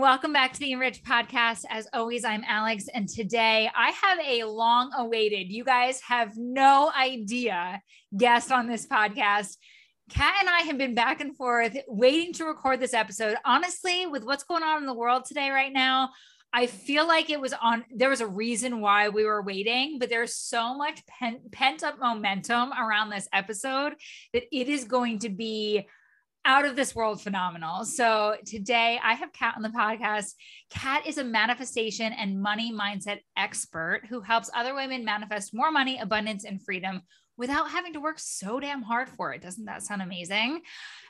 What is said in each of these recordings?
Welcome back to the Enrich podcast. As always, I'm Alex, and today I have a long awaited, you guys have no idea, guest on this podcast. Kat and I have been back and forth waiting to record this episode. Honestly, with what's going on in the world today, right now, I feel like it was on, there was a reason why we were waiting, but there's so much pent, pent up momentum around this episode that it is going to be out of this world phenomenal. So today I have Kat on the podcast. Kat is a manifestation and money mindset expert who helps other women manifest more money, abundance, and freedom without having to work so damn hard for it. Doesn't that sound amazing?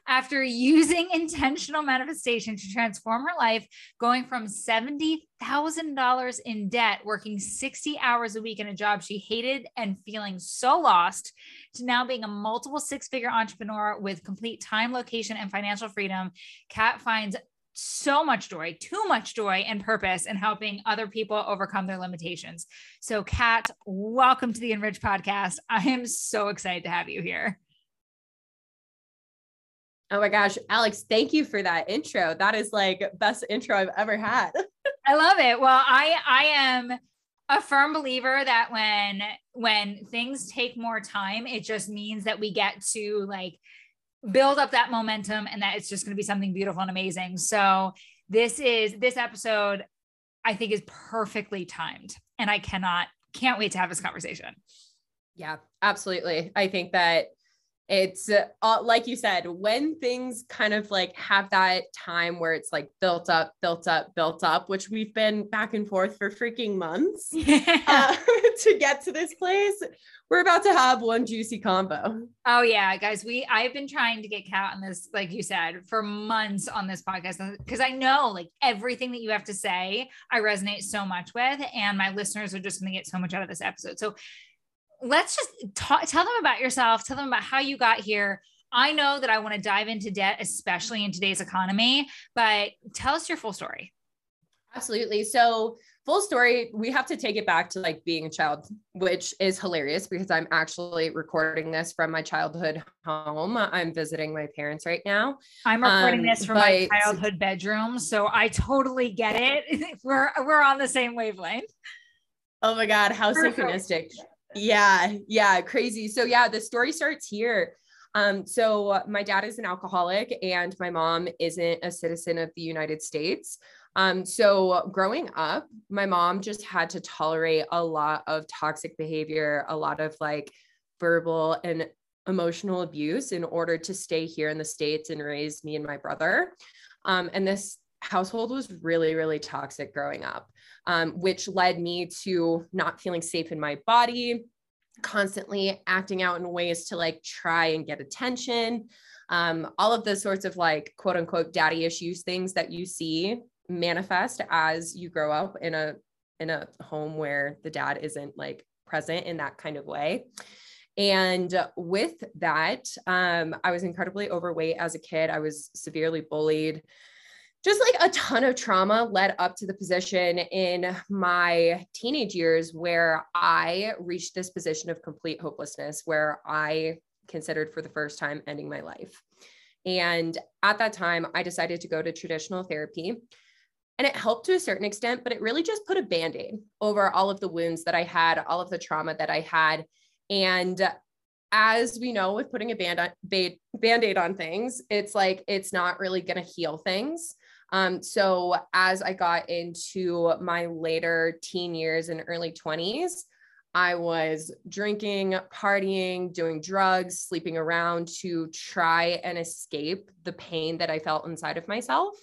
After using intentional manifestation to transform her life, going from $70,000 in debt, working 60 hours a week in a job she hated and feeling so lost, to now being a multiple six figure entrepreneur with complete time, location, and financial freedom, Kat finds so much joy, too much joy and purpose in helping other people overcome their limitations. So, Kat, welcome to the Enrich podcast. I am so excited to have you here. Oh my gosh, Alex, thank you for that intro. That is like best intro I've ever had. I love it. Well, I I am a firm believer that when when things take more time, it just means that we get to like build up that momentum and that it's just going to be something beautiful and amazing. So this is this episode I think is perfectly timed and I cannot can't wait to have this conversation. Yeah, absolutely. I think that it's uh, like you said when things kind of like have that time where it's like built up built up built up which we've been back and forth for freaking months yeah. uh, to get to this place we're about to have one juicy combo oh yeah guys we i've been trying to get kat on this like you said for months on this podcast because i know like everything that you have to say i resonate so much with and my listeners are just going to get so much out of this episode so let's just talk, tell them about yourself, tell them about how you got here. I know that I want to dive into debt, especially in today's economy, but tell us your full story. Absolutely. So, full story, we have to take it back to like being a child, which is hilarious because I'm actually recording this from my childhood home. I'm visiting my parents right now. I'm recording um, this from but... my childhood bedroom, so I totally get it. we're we're on the same wavelength. Oh my god, how synchronistic yeah yeah crazy. So yeah the story starts here. Um so my dad is an alcoholic and my mom isn't a citizen of the united states. Um so growing up my mom just had to tolerate a lot of toxic behavior a lot of like verbal and emotional abuse in order to stay here in the states and raise me and my brother. Um and this household was really really toxic growing up um, which led me to not feeling safe in my body, constantly acting out in ways to like try and get attention. Um, all of the sorts of like quote unquote daddy issues things that you see manifest as you grow up in a in a home where the dad isn't like present in that kind of way. And with that, um, I was incredibly overweight as a kid. I was severely bullied just like a ton of trauma led up to the position in my teenage years where I reached this position of complete hopelessness, where I considered for the first time ending my life. And at that time, I decided to go to traditional therapy. And it helped to a certain extent, but it really just put a band aid over all of the wounds that I had, all of the trauma that I had. And as we know, with putting a band aid on things, it's like it's not really going to heal things. Um, so as I got into my later teen years and early 20s, I was drinking, partying, doing drugs, sleeping around to try and escape the pain that I felt inside of myself.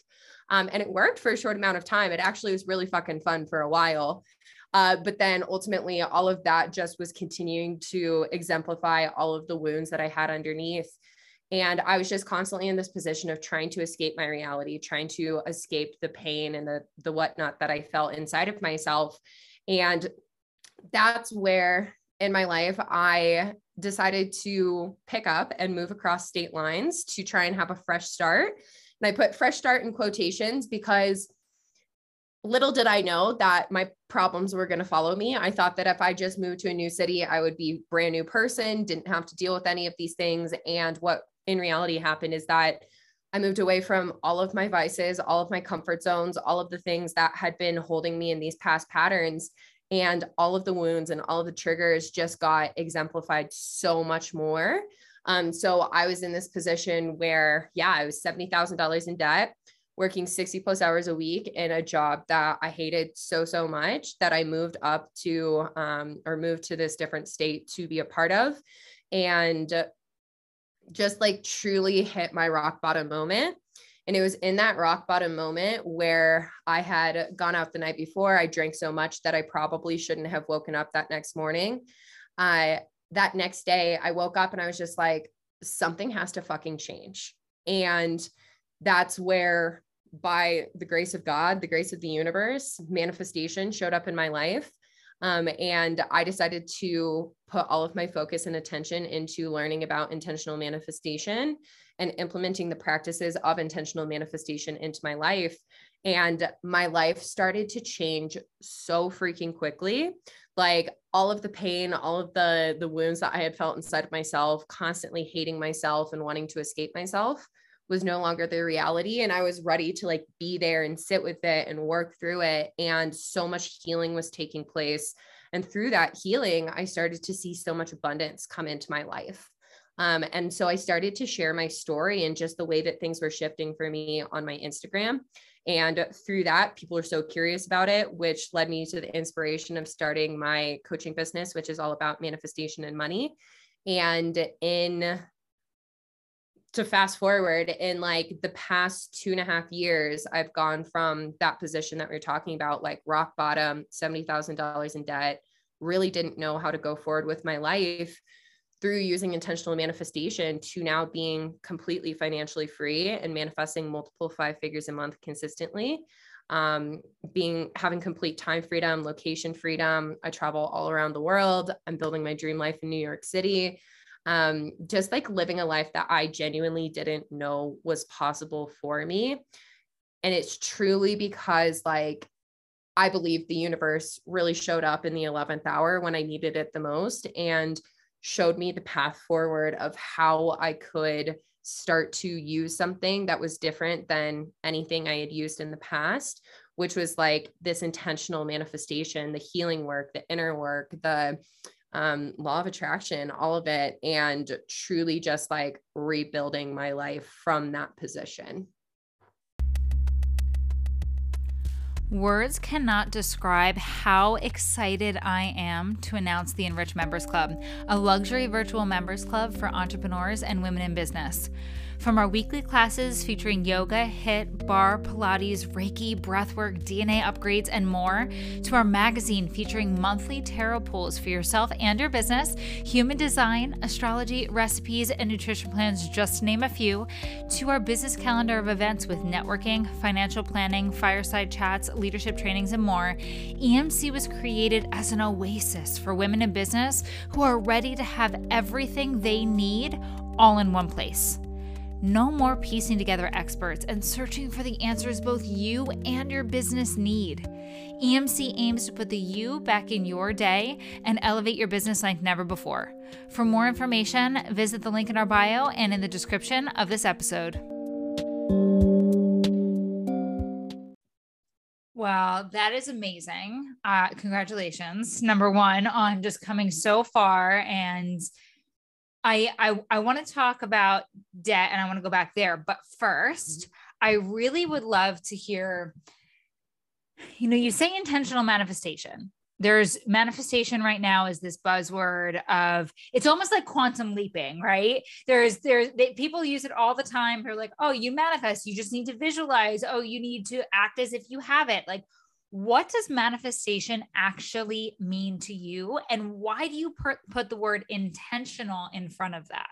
Um, and it worked for a short amount of time. It actually was really fucking fun for a while. Uh, but then ultimately, all of that just was continuing to exemplify all of the wounds that I had underneath. And I was just constantly in this position of trying to escape my reality, trying to escape the pain and the, the whatnot that I felt inside of myself. And that's where in my life I decided to pick up and move across state lines to try and have a fresh start. And I put fresh start in quotations because little did I know that my problems were going to follow me. I thought that if I just moved to a new city, I would be brand new person, didn't have to deal with any of these things. And what in reality happened is that I moved away from all of my vices, all of my comfort zones, all of the things that had been holding me in these past patterns. And all of the wounds and all of the triggers just got exemplified so much more. Um, so I was in this position where, yeah, I was $70,000 in debt, working 60 plus hours a week in a job that I hated so, so much that I moved up to, um, or moved to this different state to be a part of. And just like truly hit my rock bottom moment. And it was in that rock bottom moment where I had gone out the night before. I drank so much that I probably shouldn't have woken up that next morning. I that next day I woke up and I was just like, something has to fucking change. And that's where, by the grace of God, the grace of the universe, manifestation showed up in my life. Um, and I decided to put all of my focus and attention into learning about intentional manifestation and implementing the practices of intentional manifestation into my life. And my life started to change so freaking quickly. Like all of the pain, all of the the wounds that I had felt inside of myself, constantly hating myself and wanting to escape myself was no longer the reality and I was ready to like be there and sit with it and work through it and so much healing was taking place and through that healing I started to see so much abundance come into my life. Um, and so I started to share my story and just the way that things were shifting for me on my Instagram. And through that, people are so curious about it, which led me to the inspiration of starting my coaching business, which is all about manifestation and money. And in to fast forward in like the past two and a half years, I've gone from that position that we are talking about, like rock bottom, $70,000 in debt, really didn't know how to go forward with my life through using intentional manifestation to now being completely financially free and manifesting multiple five figures a month consistently. Um, being having complete time freedom, location freedom. I travel all around the world. I'm building my dream life in New York City um, just like living a life that I genuinely didn't know was possible for me. And it's truly because, like, I believe the universe really showed up in the 11th hour when I needed it the most and showed me the path forward of how I could start to use something that was different than anything I had used in the past, which was like this intentional manifestation, the healing work, the inner work, the um, law of attraction, all of it, and truly just like rebuilding my life from that position. Words cannot describe how excited I am to announce the Enrich Members Club, a luxury virtual members club for entrepreneurs and women in business. From our weekly classes featuring yoga, HIIT, barre, Pilates, Reiki, breathwork, DNA upgrades, and more, to our magazine featuring monthly tarot pulls for yourself and your business, human design, astrology, recipes, and nutrition plans, just to name a few, to our business calendar of events with networking, financial planning, fireside chats, leadership trainings, and more, EMC was created as an oasis for women in business who are ready to have everything they need all in one place. No more piecing together experts and searching for the answers both you and your business need. EMC aims to put the you back in your day and elevate your business like never before. For more information, visit the link in our bio and in the description of this episode. Well, that is amazing. Uh, congratulations, number one, on just coming so far and I I I want to talk about debt and I want to go back there, but first, mm-hmm. I really would love to hear you know, you say intentional manifestation. There's manifestation right now is this buzzword of it's almost like quantum leaping, right? There's there's they, people use it all the time. They're like, "Oh, you manifest, you just need to visualize. Oh, you need to act as if you have it." Like what does manifestation actually mean to you? And why do you put, put the word intentional in front of that?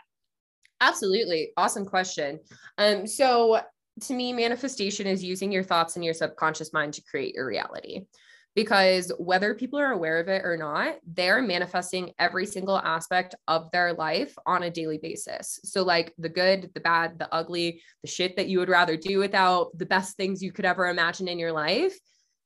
Absolutely. Awesome question. Um so to me manifestation is using your thoughts and your subconscious mind to create your reality. Because whether people are aware of it or not, they're manifesting every single aspect of their life on a daily basis. So, like the good, the bad, the ugly, the shit that you would rather do without, the best things you could ever imagine in your life,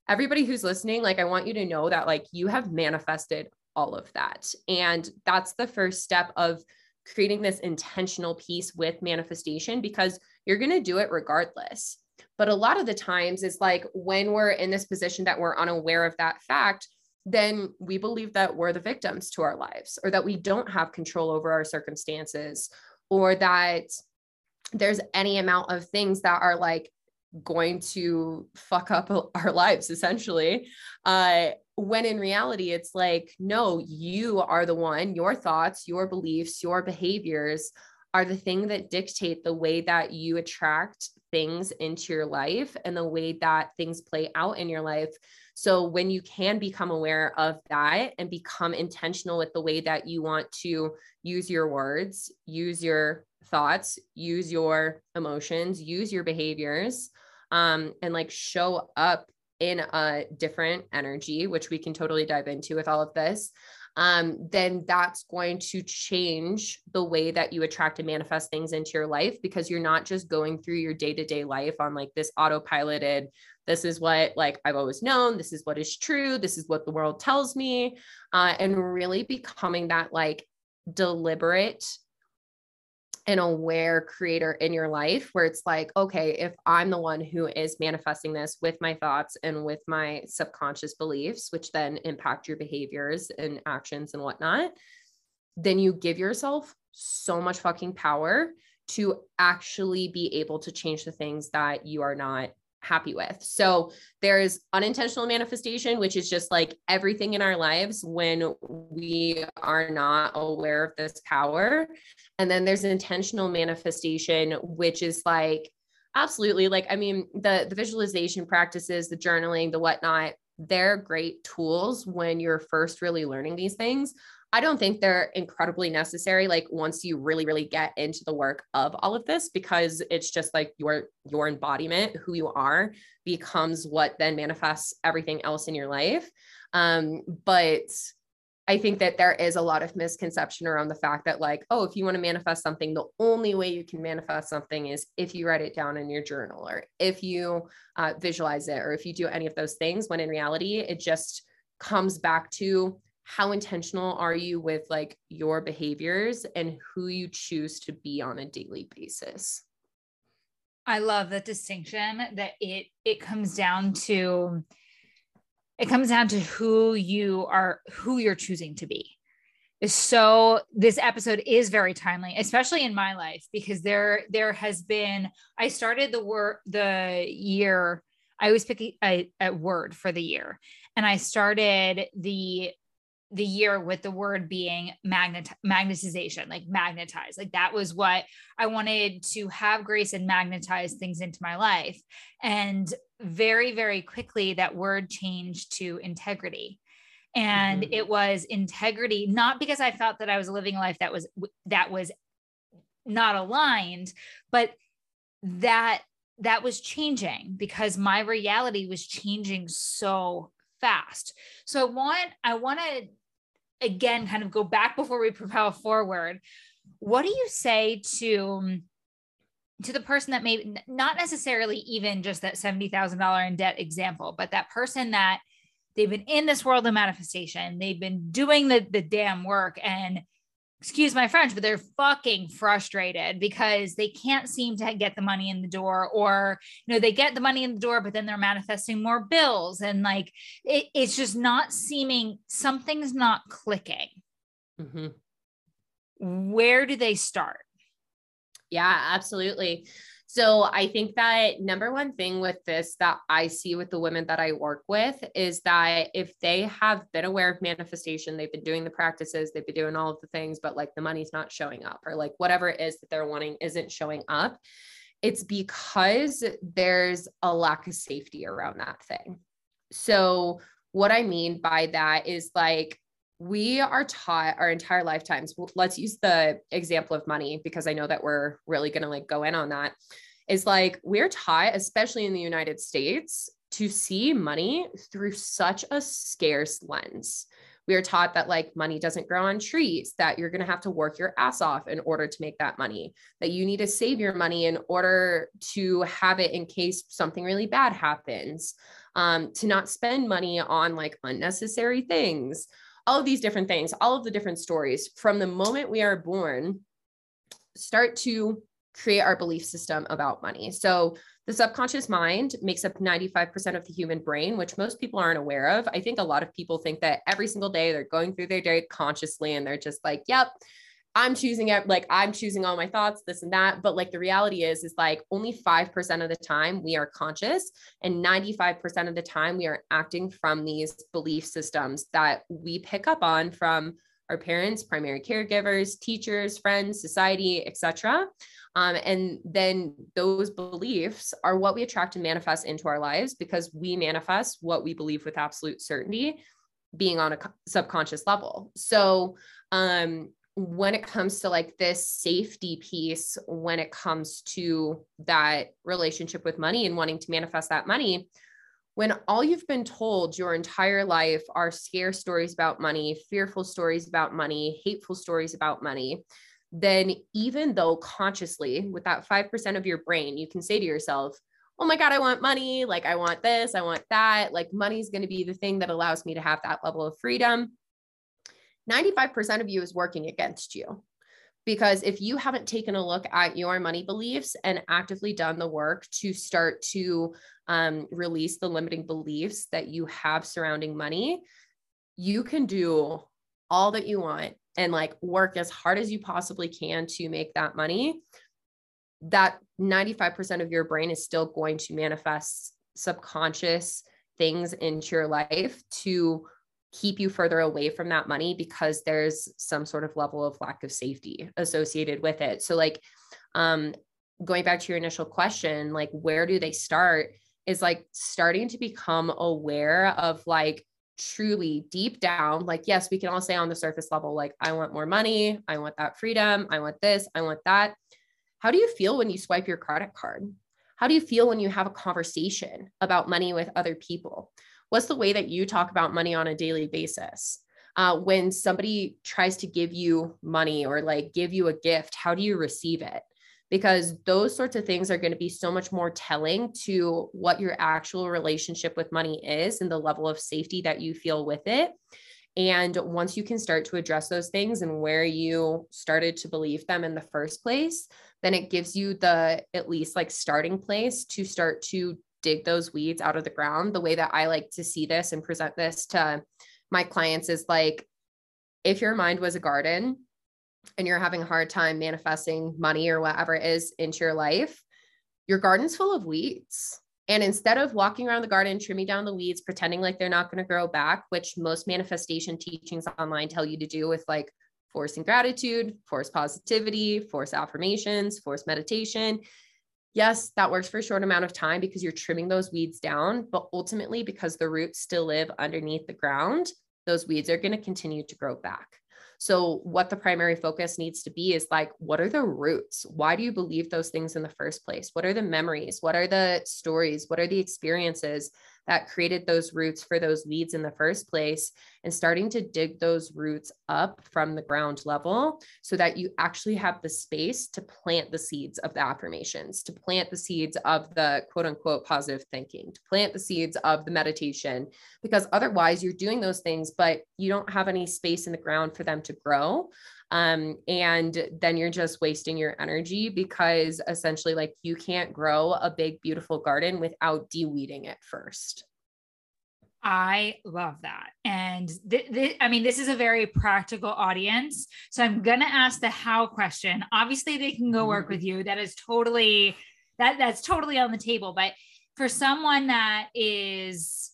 everybody who's listening, like I want you to know that like you have manifested all of that. And that's the first step of creating this intentional piece with manifestation because you're going to do it regardless. But a lot of the times is like when we're in this position that we're unaware of that fact, then we believe that we're the victims to our lives or that we don't have control over our circumstances or that there's any amount of things that are like going to fuck up our lives essentially. Uh when in reality it's like no you are the one. Your thoughts your beliefs your behaviors are the thing that dictate the way that you attract things into your life and the way that things play out in your life. So when you can become aware of that and become intentional with the way that you want to use your words, use your thoughts, use your emotions, use your behaviors, um, and like show up in a different energy, which we can totally dive into with all of this, um, then that's going to change the way that you attract and manifest things into your life because you're not just going through your day to day life on like this autopiloted this is what like i've always known. This is what is true. This is what the world tells me uh, and really becoming that like deliberate and aware creator in your life where it's like okay if i'm the one who is manifesting this with my thoughts and with my subconscious beliefs which then impact your behaviors and actions and whatnot then you give yourself so much fucking power to actually be able to change the things that you are not happy with. So there's unintentional manifestation, which is just like everything in our lives when we are not aware of this power. And then there's intentional manifestation, which is like absolutely like, I mean, the the visualization practices, the journaling, the whatnot, they're great tools when you're first really learning these things. I don't think they're incredibly necessary like once you really really get into the work of all of this because it's just like your your embodiment who you are becomes what then manifests everything else in your life um but I think that there is a lot of misconception around the fact that, like, oh, if you want to manifest something, the only way you can manifest something is if you write it down in your journal or if you uh, visualize it or if you do any of those things. When in reality, it just comes back to how intentional are you with like your behaviors and who you choose to be on a daily basis? I love the distinction that it it comes down to it comes down to who you are who you're choosing to be. So this episode is very timely especially in my life because there there has been i started the work the year i always pick a, a word for the year. And i started the the year with the word being magnet magnetization like magnetize like that was what i wanted to have grace and magnetize things into my life. And very very quickly that word changed to integrity. And mm-hmm. it was integrity not because i felt that i was living a life that was that was not aligned but that that was changing because my reality was changing so fast. So i want i want to again kind of go back before we propel forward. What do you say to um, to the person that may not necessarily even just that $70,000 in debt example but that person that they've been in this world of manifestation they've been doing the the damn work and excuse my French, but they're fucking frustrated because they can't seem to get the money in the door, or you know, they get the money in the door, but then they're manifesting more bills, and like it, it's just not seeming something's not clicking. Mm-hmm. Where do they start? Yeah, absolutely. So I think that number one thing with this that I see with the women that I work with is that if they have been aware of manifestation, they've been doing the practices, they've been doing all of the things, but like the money's not showing up, or like whatever it is that they're wanting isn't showing up, it's because there's a lack of safety around that thing. So, what I mean by that is like, we are taught our entire lifetimes let's use the example of money because i know that we're really going to like go in on that is like we're taught especially in the united states to see money through such a scarce lens. We are taught that like money doesn't grow on trees that you're going to have to work your ass off in order to make that money that you need to save your money in order to have it in case something really bad happens um, to not spend money on like unnecessary things all of these different things, all of the different stories from the moment we are born start to create our belief system about money. So the subconscious mind makes up 95% of the human brain, which most people aren't aware of. I think a lot of people think that every single day they're going through their day consciously and they're just like, yep, I'm choosing it. Like I'm choosing all my thoughts, this and that. But like the reality is, is like only 5% of the time we are conscious and 95% of the time we are acting from these belief systems that we pick up on from our parents, primary caregivers, teachers, friends, society, etc. Um, and then those beliefs are what we attract and manifest into our lives because we manifest what we believe with absolute certainty, being on a subconscious level. So, um, when it comes to like this safety piece, when it comes to that relationship with money and wanting to manifest that money, when all you've been told your entire life are scare stories about money, fearful stories about money, hateful stories about money, then even though consciously with that 5% of your brain, you can say to yourself, oh my God, I want money. Like, I want this, I want that. Like, money's going to be the thing that allows me to have that level of freedom. 95% of you is working against you. Because if you haven't taken a look at your money beliefs and actively done the work to start to um, release the limiting beliefs that you have surrounding money, you can do all that you want and like work as hard as you possibly can to make that money, that 95% of your brain is still going to manifest subconscious things into your life to keep you further away from that money because there's some sort of level of lack of safety associated with it. So like um going back to your initial question, like where do they start is like starting to become aware of like truly deep down, like, yes, we can all say on the surface level, like, I want more money, I want that freedom, I want this, I want that. How do you feel when you swipe your credit card? How do you feel when you have a conversation about money with other people? What's the way that you talk about money on a daily basis? Uh, when somebody tries to give you money or like give you a gift, how do you receive it? because those sorts of things are going to be so much more telling to what your actual relationship with money is and the level of safety that you feel with it. And once you can start to address those things and where you started to believe them in the first place, then it gives you the at least like starting place to start to dig those weeds out of the ground. The way that I like to see this and present this to my clients is like if your mind was a garden and you're having a hard time manifesting money or whatever it is into your life, your garden's full of weeds. And instead of walking around the garden, trimming down the weeds, pretending like they're not going to grow back, which most manifestation teachings online tell you to do with like force and gratitude, force positivity, force affirmations, force meditation. Yes, that works for a short amount of time because you're trimming those weeds down. But ultimately, because the roots still live underneath the ground, those weeds are going to continue to grow back. So, what the primary focus needs to be is like, what are the roots? Why do you believe those things in the first place? What are the memories? What are the stories? What are the experiences that created those roots for those weeds in the first place and starting to dig those roots up from the ground level so that you actually have the space to plant the seeds of the affirmations, to plant the seeds of the quote unquote positive thinking, to plant the seeds of the meditation, because otherwise you're doing those things, but you don't have any space in the ground for them to grow. Um, and then you're just wasting your energy because essentially, like, you can't grow a big, beautiful garden without de-weeding it first. I love that. And th- th- I mean, this is a very practical audience. So I'm going to ask the how question. Obviously, they can go work mm-hmm. with you. That is totally that that's totally on the table, but for someone that is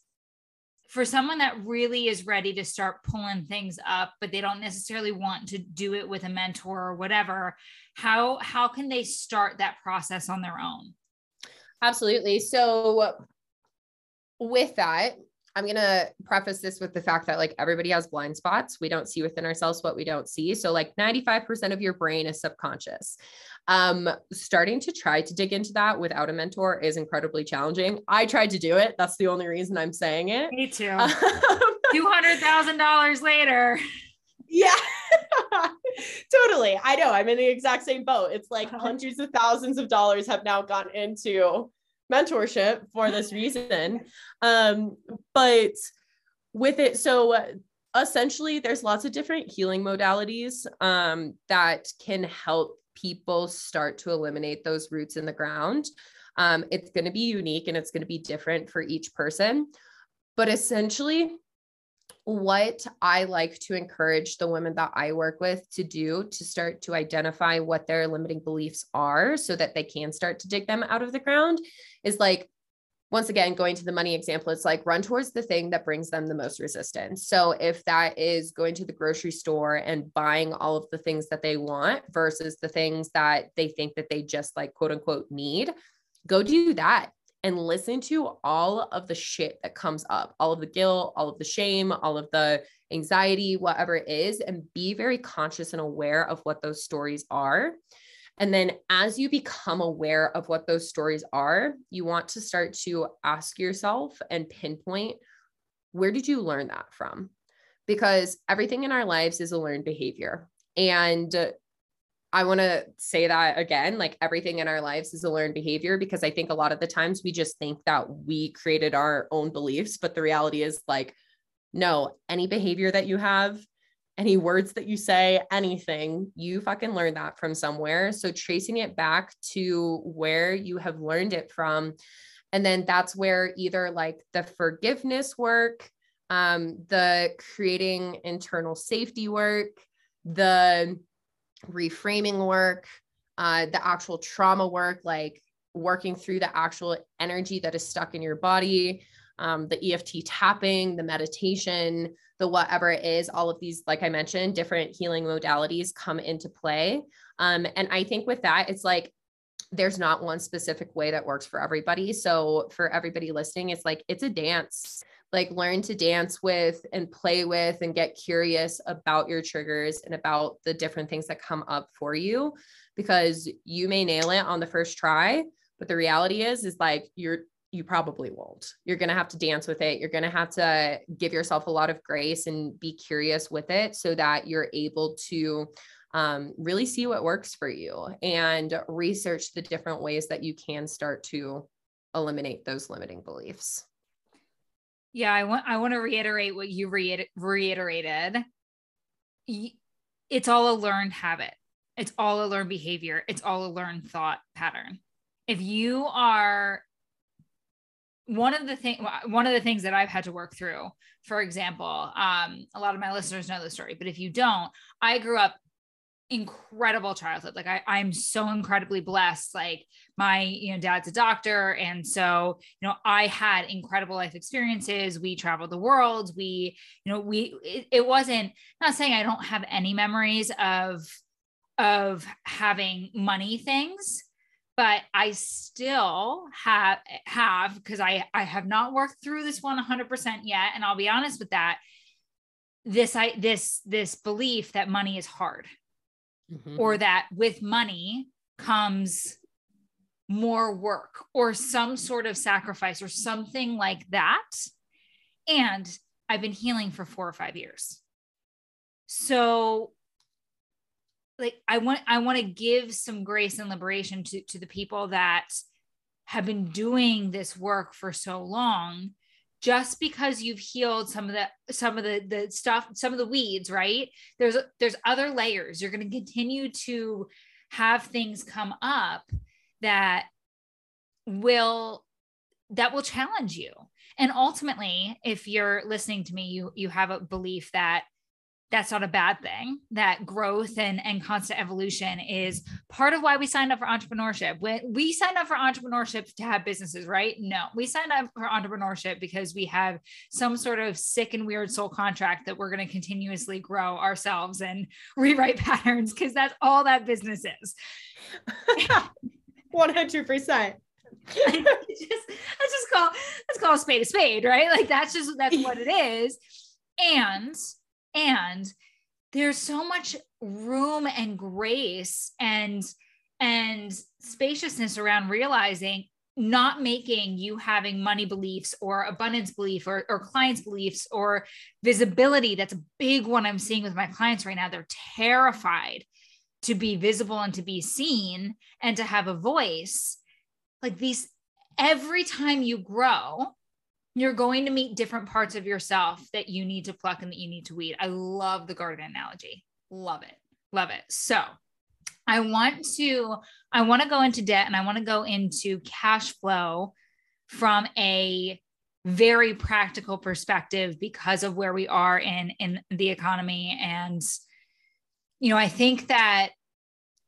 for someone that really is ready to start pulling things up but they don't necessarily want to do it with a mentor or whatever how how can they start that process on their own absolutely so with that I'm going to preface this with the fact that like everybody has blind spots. We don't see within ourselves what we don't see. So like 95% of your brain is subconscious. Um, starting to try to dig into that without a mentor is incredibly challenging. I tried to do it. That's the only reason I'm saying it. Me too. Um, $200,000 later. Yeah, totally. I know. I'm in the exact same boat. It's like hundreds of thousands of dollars have now gone into mentorship for this reason. Um, but with it, so essentially, there's lots of different healing modalities um, that can help people start to eliminate those roots in the ground. Um, it's going to be unique and it's going to be different for each person. But essentially, what I like to encourage the women that I work with to do to start to identify what their limiting beliefs are so that they can start to dig them out of the ground is like once again, going to the money example, it's like run towards the thing that brings them the most resistance. So if that is going to the grocery store and buying all of the things that they want versus the things that they think that they just like quote unquote need, go do that and listen to all of the shit that comes up, all of the guilt, all of the shame, all of the anxiety, whatever it is, and be very conscious and aware of what those stories are. And then as you become aware of what those stories are, you want to start to ask yourself and pinpoint where did you learn that from? Because everything in our lives is a learned behavior. And I want to say that again like everything in our lives is a learned behavior because I think a lot of the times we just think that we created our own beliefs. But the reality is like, no, any behavior that you have any words that you say, anything, you fucking learned that from somewhere. So tracing it back to where you have learned it from. And then that's where either like the forgiveness work, um, the creating internal safety work, the reframing work, uh, the actual trauma work, like working through the actual energy that is stuck in your body, um, the EFT tapping, the meditation, the whatever it is, all of these, like I mentioned, different healing modalities come into play. Um, and I think with that, it's like there's not one specific way that works for everybody. So for everybody listening, it's like it's a dance. Like learn to dance with and play with and get curious about your triggers and about the different things that come up for you because you may nail it on the first try, but the reality is is like you're you probably won't. You're going to have to dance with it. You're going to have to give yourself a lot of grace and be curious with it so that you're able to um, really see what works for you and research the different ways that you can start to eliminate those limiting beliefs. Yeah, I want I want to reiterate what you re- reiterated. It's all a learned habit. It's all a learned behavior. It's all a learned thought pattern. If you are one of the thing one of the things that I've had to work through, for example, um, a lot of my listeners know the story, but if you don't, I grew up incredible childhood. Like I, I'm so incredibly blessed. Like my, you know, dad's a doctor. And so, you know, I had incredible life experiences. We traveled the world. We, you know, we, it, it wasn't not saying I don't have any memories of, of having money things, but I still have have because I I have not worked through this one 100% yet and I'll be honest with that this I this this belief that money is hard. Mm-hmm. or that with money comes more work or some sort of sacrifice or something like that. And I've been healing for 4 or 5 years. So like I want I want to give some grace and liberation to to the people that have been doing this work for so long just because you've healed some of the some of the the stuff some of the weeds right? There's there's other layers. You're going to continue to have things come up that will that will challenge you. And ultimately if you're listening to me you you have a belief that that's not a bad thing that growth and, and constant evolution is part of why we signed up for entrepreneurship. When we signed up for entrepreneurship to have businesses right? No we signed up for entrepreneurship because we have some sort of sick and weird soul contract that we're going to continuously grow ourselves and rewrite patterns because that's all that business is. 100% just, let's just call let's call a spade a spade right? Like that's just that's what it is. And and there's so much room and grace and and spaciousness around realizing not making you having money beliefs or abundance belief or, or clients beliefs or visibility. That's a big one i'm seeing with my clients right now. They're terrified to be visible and to be seen and to have a voice. Like these every time you grow you're going to meet different parts of yourself that you need to pluck and that you need to weed. I love the garden analogy. Love it. Love it. So, I want to I want to go into debt and I want to go into cash flow from a very practical perspective because of where we are in in the economy and you know I think that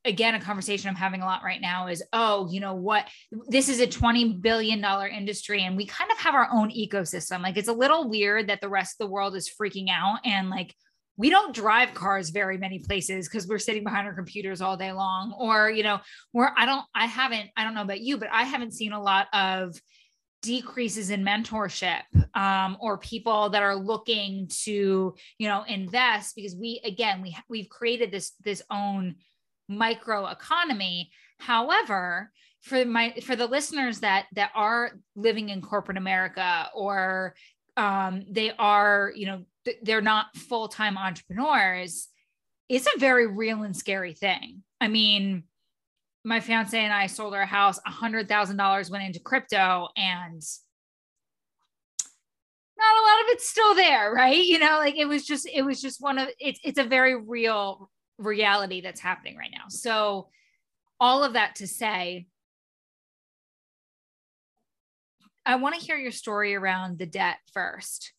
again a conversation i'm having a lot right now is oh you know what? This is a 20 billion dollar industry and we kind of have our own ecosystem. Like it's a little weird that the rest of the world is freaking out and like we don't drive cars very many places because we're sitting behind our computers all day long or you know where i don't i haven't i don't know about you but i haven't seen a lot of decreases in mentorship um, or people that are looking to you know invest because we again we we've created this this own micro economy however for my for the listeners that that are living in corporate america or um, they are you know they're not full-time entrepreneurs it's a very real and scary thing. I mean my fiance and i sold our house a hundred thousand dollars went into crypto and not a lot of it's still there right? You know like it was just it was just one of it's it's a very real reality that's happening right now so all of that to say i want to hear your story around the debt first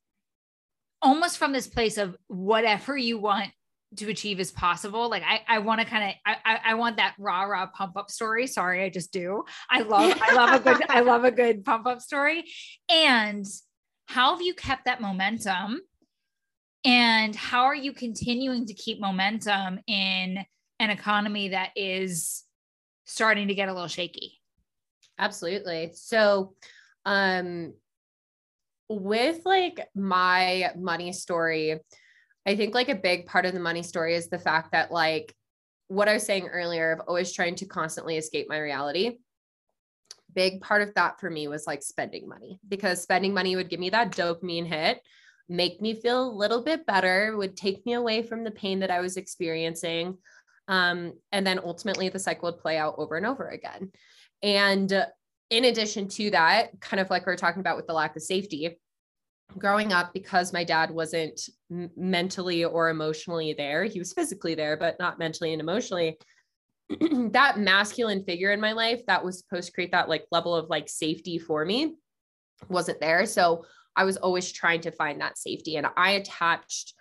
almost from this place of whatever you want to achieve is possible. Like I, I want to kind of, I, I want that rah rah pump up story. Sorry, I just do. I love, I love a good, I love a good pump up story. And how have you kept that momentum? And how are you continuing to keep momentum in an economy that is starting to get a little shaky? Absolutely. So, um, with like my money story, I think like a big part of the money story is the fact that like what I was saying earlier of always trying to constantly escape my reality. Big part of that for me was like spending money because spending money would give me that dopamine hit, make me feel a little bit better, would take me away from the pain that I was experiencing. Um, and then ultimately the cycle would play out over and over again. And in addition to that, kind of like we are talking about with the lack of safety, growing up, because my dad wasn't mentally or emotionally there, he was physically there, but not mentally and emotionally. that masculine figure in my life that was supposed to create that like level of like safety for me wasn't there. So I was always trying to find that safety and I attached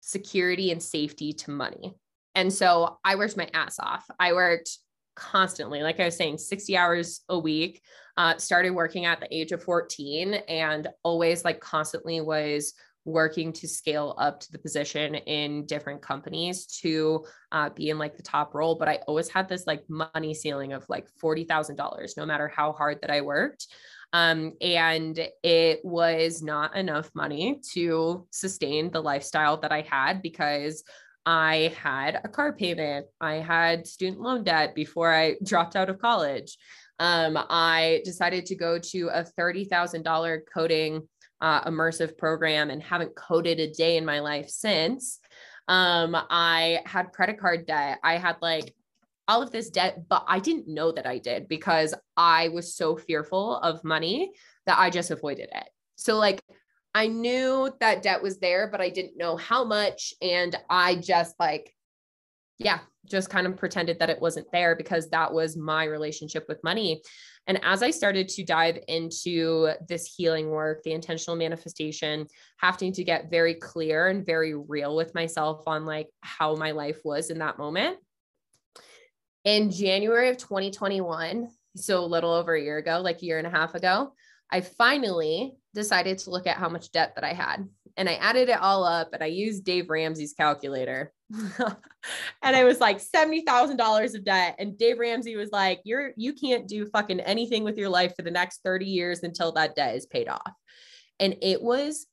security and safety to money. And so I worked my ass off. I worked constantly, like I was saying, 60 hours a week. Uh, started working at the age of 14 and always like constantly was working to scale up to the position in different companies to uh, be in like the top role. But I always had this like money ceiling of like $40,000, no matter how hard that I worked. Um, and it was not enough money to sustain the lifestyle that I had because I had a car payment. I had student loan debt before I dropped out of college. Um, I decided to go to a $30,000 coding uh, immersive program and haven't coded a day in my life since. Um, I had credit card debt. I had like all of this debt, but I didn't know that I did because I was so fearful of money that I just avoided it. So, like, I knew that debt was there, but I didn't know how much. And I just like, yeah, just kind of pretended that it wasn't there because that was my relationship with money. And as I started to dive into this healing work, the intentional manifestation, having to get very clear and very real with myself on like how my life was in that moment. In January of 2021, so a little over a year ago, like a year and a half ago, I finally decided to look at how much debt that I had. And I added it all up and I used Dave Ramsey's calculator. and it was like $70,000 of debt. And Dave Ramsey was like, You're, you can't do fucking anything with your life for the next 30 years until that debt is paid off. And it was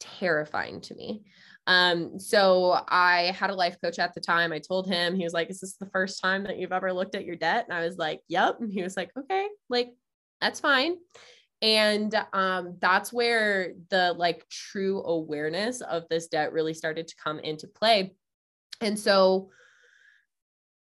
terrifying to me. Um, so I had a life coach at the time. I told him, he was like, Is this the first time that you've ever looked at your debt? And I was like, Yep. And he was like, Okay, like, that's fine and um, that's where the like true awareness of this debt really started to come into play and so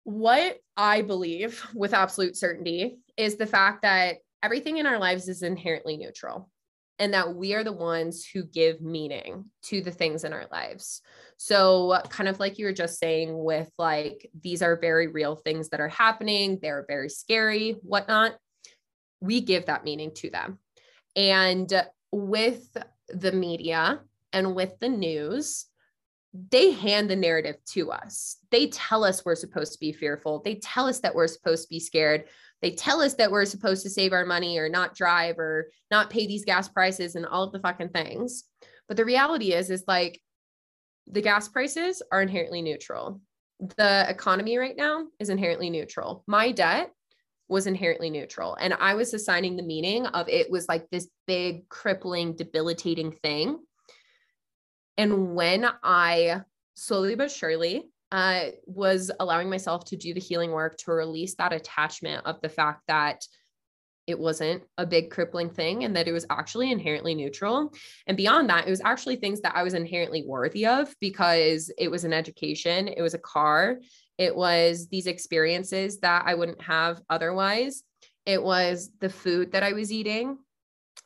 what i believe with absolute certainty is the fact that everything in our lives is inherently neutral and that we are the ones who give meaning to the things in our lives. So, kind of like you were just saying, with like, these are very real things that are happening, they're very scary, whatnot. We give that meaning to them. And with the media and with the news, they hand the narrative to us. They tell us we're supposed to be fearful. They tell us that we're supposed to be scared. They tell us that we're supposed to save our money or not drive or not pay these gas prices and all of the fucking things. But the reality is, is like the gas prices are inherently neutral. The economy right now is inherently neutral. My debt was inherently neutral. And I was assigning the meaning of it was like this big, crippling, debilitating thing. And when I slowly but surely uh, was allowing myself to do the healing work to release that attachment of the fact that it wasn't a big crippling thing and that it was actually inherently neutral. And beyond that, it was actually things that I was inherently worthy of because it was an education, it was a car, it was these experiences that I wouldn't have otherwise. It was the food that I was eating.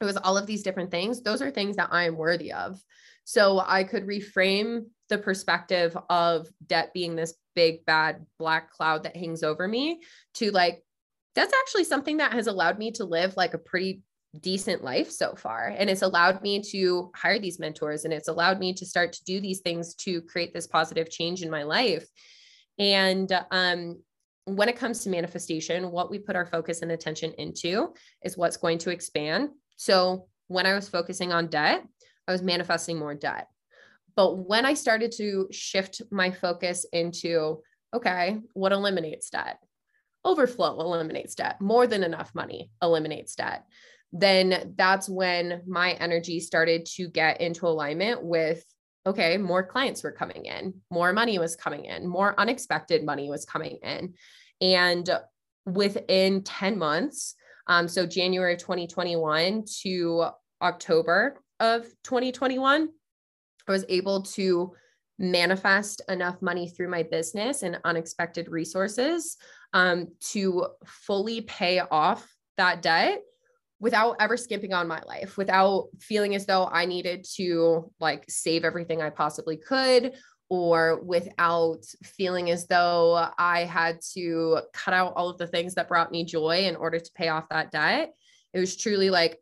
It was all of these different things. Those are things that I am worthy of. So I could reframe the perspective of debt being this big, bad black cloud that hangs over me to like, that's actually something that has allowed me to live like a pretty decent life so far. And it's allowed me to hire these mentors and it's allowed me to start to do these things to create this positive change in my life. And um, when it comes to manifestation, what we put our focus and attention into is what's going to expand. So when I was focusing on debt, I was manifesting more debt. But when I started to shift my focus into, okay, what eliminates debt? Overflow eliminates debt. More than enough money eliminates debt. Then that's when my energy started to get into alignment with okay, more clients were coming in, more money was coming in, more unexpected money was coming in. And within 10 months, um, so January 2021 to October of 2021, I was able to manifest enough money through my business and unexpected resources um, to fully pay off that debt without ever skimping on my life, without feeling as though I needed to like save everything I possibly could, or without feeling as though I had to cut out all of the things that brought me joy in order to pay off that debt. It was truly like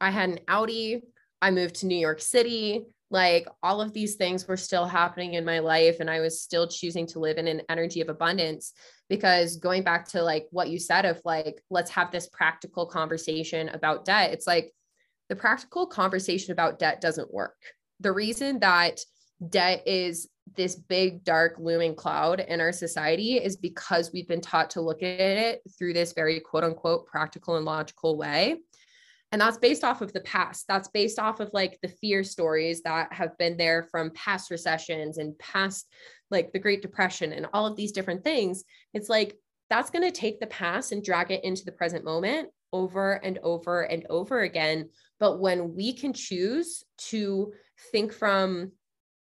I had an Audi, I moved to New York City, like all of these things were still happening in my life and i was still choosing to live in an energy of abundance because going back to like what you said of like let's have this practical conversation about debt it's like the practical conversation about debt doesn't work. The reason that debt is this big dark looming cloud in our society is because we've been taught to look at it through this very quote unquote practical and logical way and that's based off of the past. That's based off of like the fear stories that have been there from past recessions and past like the great depression and all of these different things. It's like that's going to take the past and drag it into the present moment over and over and over again. But when we can choose to think from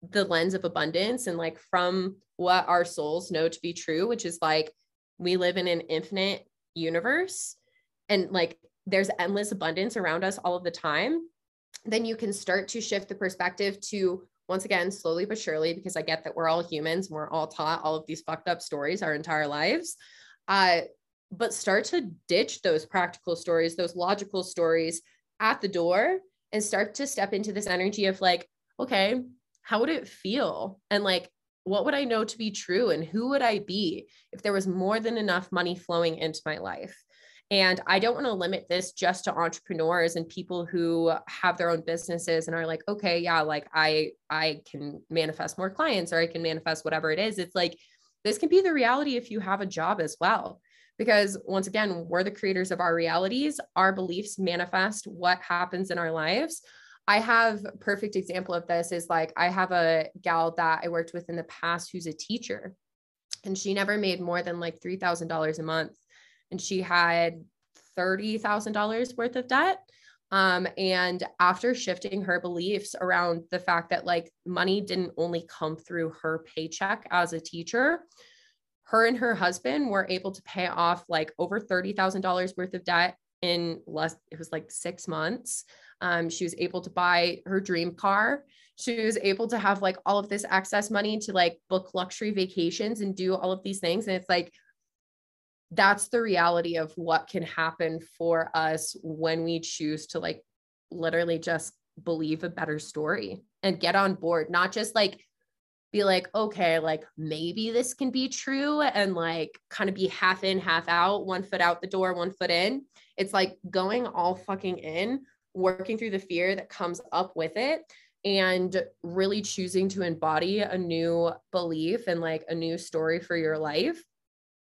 the lens of abundance and like from what our souls know to be true which is like we live in an infinite universe and like there's endless abundance around us all of the time, then you can start to shift the perspective to once again, slowly but surely, because I get that we're all humans, we're all taught all of these fucked up stories our entire lives. Uh, but start to ditch those practical stories, those logical stories at the door and start to step into this energy of like, okay, how would it feel? And like, what would I know to be true? And who would I be if there was more than enough money flowing into my life? And I don't want to limit this just to entrepreneurs and people who have their own businesses and are like, okay, yeah, like I I can manifest more clients or I can manifest whatever it is. It's like this can be the reality if you have a job as well. Because once again, we're the creators of our realities. Our beliefs manifest what happens in our lives. I have perfect example of this is like I have a gal that I worked with in the past who's a teacher and she never made more than like $3,000 a month and she had $30,000 worth of debt. Um, and after shifting her beliefs around the fact that like money didn't only come through her paycheck as a teacher, her and her husband were able to pay off like over $30,000 worth of debt in less, it was like six months. Um, she was able to buy her dream car. She was able to have like all of this excess money to like book luxury vacations and do all of these things. And it's like, that's the reality of what can happen for us when we choose to like literally just believe a better story and get on board, not just like be like, okay, like maybe this can be true and like kind of be half in, half out, one foot out the door, one foot in. It's like going all fucking in, working through the fear that comes up with it and really choosing to embody a new belief and like a new story for your life.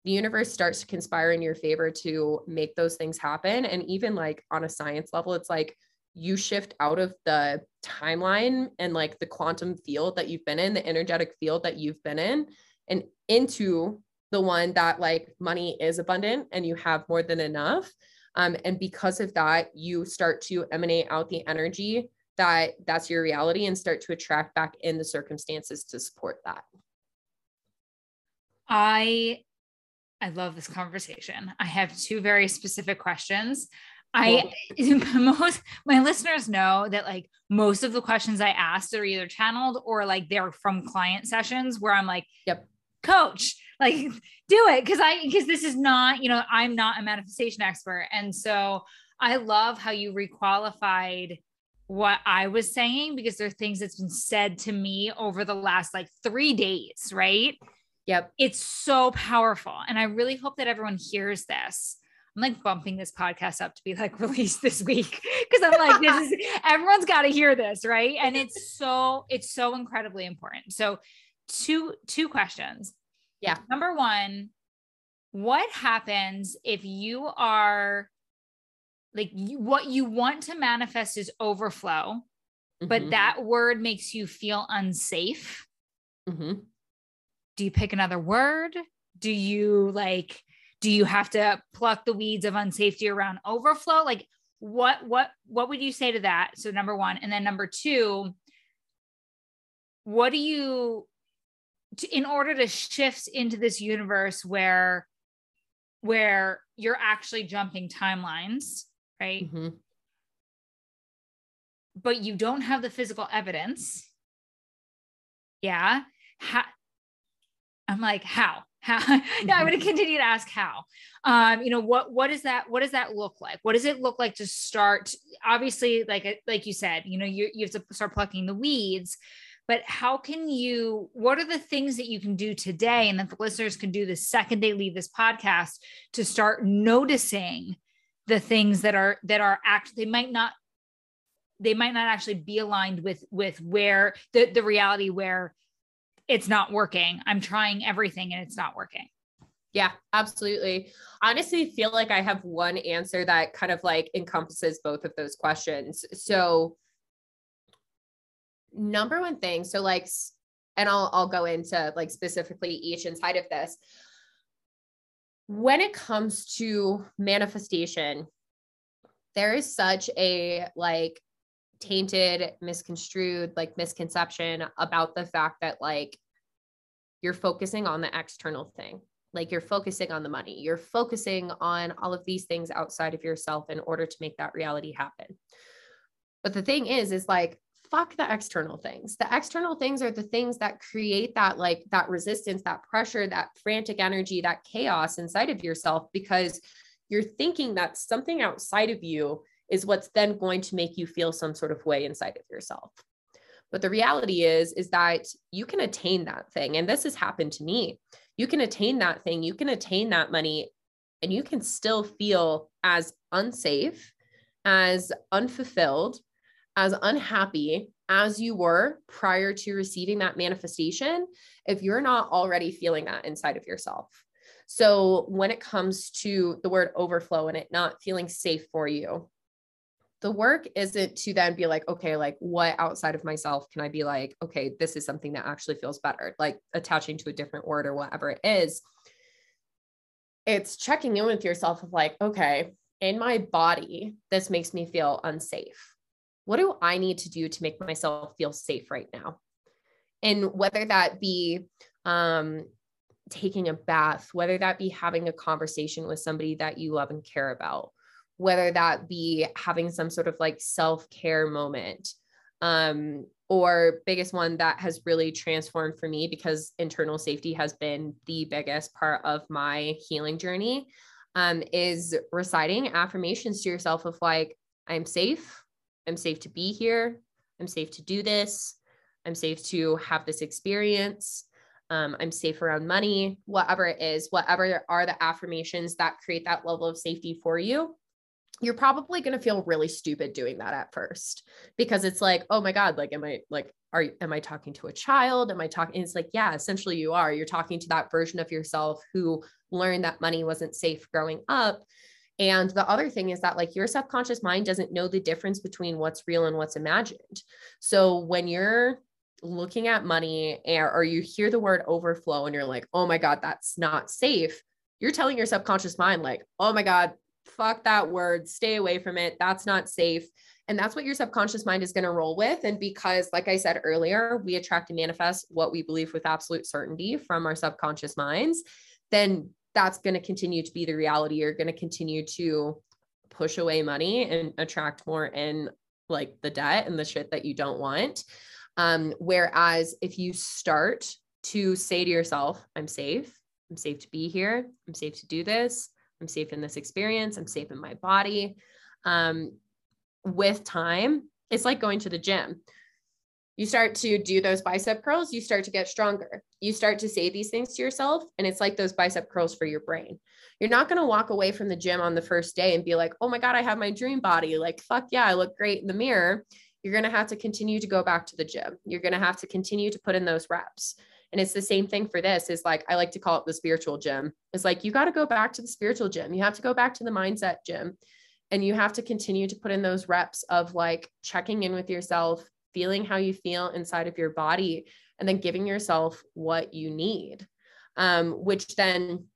The universe starts to conspire in your favor to make those things happen. And even like on a science level, it's like you shift out of the timeline and like the quantum field that you've been in, the energetic field that you've been in, and into the one that like money is abundant and you have more than enough. Um, and because of that, you start to emanate out the energy that that's your reality and start to attract back in the circumstances to support that. I I love this conversation. I have two very specific questions. I most my listeners know that like most of the questions I asked are either channeled or like they're from client sessions where I'm like, yep, coach, like do it. Cause I because this is not, you know, I'm not a manifestation expert. And so I love how you requalified what I was saying because there are things that's been said to me over the last like three days, right? Yep. It's so powerful. And I really hope that everyone hears this I'm like bumping this podcast up to be like released this week because I'm like, this is everyone's got to hear this, right? And it's so it's so incredibly important. So, two two questions. Yeah. Number one, what happens if you are like you, what you want to manifest is overflow, mm-hmm. but that word makes you feel unsafe? Mm-hmm. Do you pick another word? Do you like? do you have to pluck the weeds of unsafety around overflow like what what what would you say to that so number one and then number two what do you in order to shift into this universe where where you're actually jumping timelines right mm-hmm. but you don't have the physical evidence yeah i'm like how? How? Yeah, i'm going to continue to ask how. Um you know what what does that what does that look like? What does it look like to start obviously like like you said you know you, you have to start plucking the weeds but how can you what are the things that you can do today and that the listeners can do the second they leave this podcast to start noticing the things that are that are actually they might not they might not actually be aligned with with where the the reality where it's not working. I'm trying everything and it's not working. Yeah, absolutely. Honestly, feel like I have one answer that kind of like encompasses both of those questions. So, number one thing, so like, and I'll I'll go into like specifically each inside of this. When it comes to manifestation, there is such a like tainted, misconstrued, like misconception about the fact that like you're focusing on the external thing. Like you're focusing on the money, you're focusing on all of these things outside of yourself in order to make that reality happen. But the thing is, is like, fuck the external things. The external things are the things that create that, like, that resistance, that pressure, that frantic energy, that chaos inside of yourself because you're thinking that something outside of you is what's then going to make you feel some sort of way inside of yourself. But the reality is, is that you can attain that thing. And this has happened to me. You can attain that thing, you can attain that money, and you can still feel as unsafe, as unfulfilled, as unhappy as you were prior to receiving that manifestation if you're not already feeling that inside of yourself. So, when it comes to the word overflow and it not feeling safe for you, the work isn't to then be like, okay, like what outside of myself can I be like, okay, this is something that actually feels better, like attaching to a different word or whatever it is. It's checking in with yourself of like, okay, in my body, this makes me feel unsafe. What do I need to do to make myself feel safe right now? And whether that be um, taking a bath, whether that be having a conversation with somebody that you love and care about, whether that be having some sort of like self care moment. Um, or biggest one that has really transformed for me because internal safety has been the biggest part of my healing journey um, is reciting affirmations to yourself of like i'm safe. I'm safe to be here. I'm safe to do this. I'm safe to have this experience. Um, i'm safe around money whatever it is whatever are the affirmations that create that level of safety for you you're probably going to feel really stupid doing that at first because it's like oh my god like am i like are am i talking to a child? Am i talking it's like yeah essentially you are. You're talking to that version of yourself who learned that money wasn't safe growing up. And the other thing is that like your subconscious mind doesn't know the difference between what's real and what's imagined. So when you're looking at money or, or you hear the word overflow and you're like oh my god that's not safe you're telling your subconscious mind like oh my god fuck that word, stay away from it. That's not safe. And that's what your subconscious mind is going to roll with. And because, like I said earlier, we attract and manifest what we believe with absolute certainty from our subconscious minds, then that's going to continue to be the reality. You're going to continue to push away money and attract more in like the debt and the shit that you don't want. Um, whereas if you start to say to yourself, I'm safe, I'm safe to be here, I'm safe to do this, I'm safe in this experience. I'm safe in my body. Um, with time, it's like going to the gym. You start to do those bicep curls, you start to get stronger. You start to say these things to yourself, and it's like those bicep curls for your brain. You're not going to walk away from the gym on the first day and be like, oh my God, I have my dream body. Like, fuck yeah, I look great in the mirror. You're going to have to continue to go back to the gym. You're going to have to continue to put in those reps. And it's the same thing for this is like, I like to call it the spiritual gym. It's like, you got to go back to the spiritual gym. You have to go back to the mindset gym and you have to continue to put in those reps of like checking in with yourself, feeling how you feel inside of your body, and then giving yourself what you need. Um, which then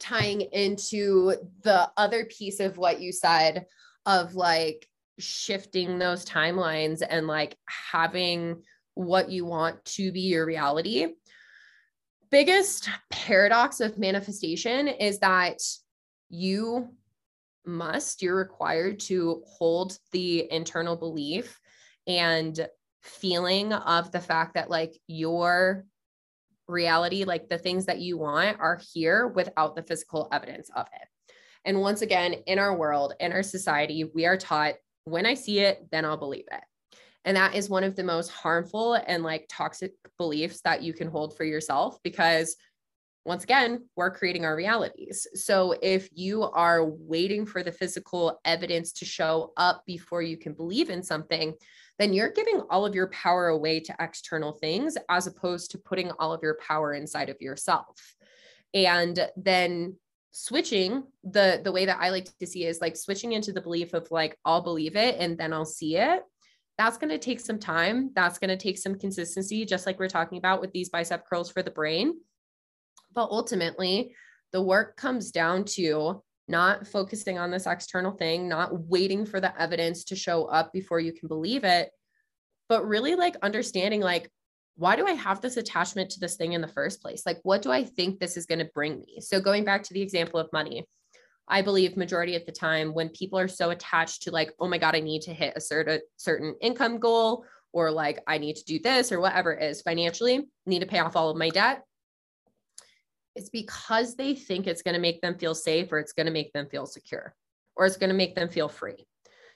tying into the other piece of what you said of like shifting those timelines and like having what you want to be your reality biggest paradox of manifestation is that you must, you're required to hold the internal belief and feeling of the fact that like your reality, like the things that you want are here without the physical evidence of it. And once again, in our world, in our society, we are taught when I see it, then I'll believe it. And that is one of the most harmful and like toxic beliefs that you can hold for yourself because once again, we're creating our realities. So if you are waiting for the physical evidence to show up before you can believe in something, then you're giving all of your power away to external things as opposed to putting all of your power inside of yourself. And then switching the the way that I like to see is like switching into the belief of like I'll believe it and then I'll see it that's going to take some time. That's going to take some consistency, just like we're talking about with these bicep curls for the brain. But ultimately, the work comes down to not focusing on this external thing, not waiting for the evidence to show up before you can believe it, but really like understanding like, why do I have this attachment to this thing in the first place? Like, what do I think this is going to bring me? So, going back to the example of money, I believe majority of the time when people are so attached to like, oh my God, I need to hit a certain certain income goal or like I need to do this or whatever it is financially, need to pay off all of my debt. It's because they think it's going to make them feel safe or it's going to make them feel secure or it's going to make them feel free.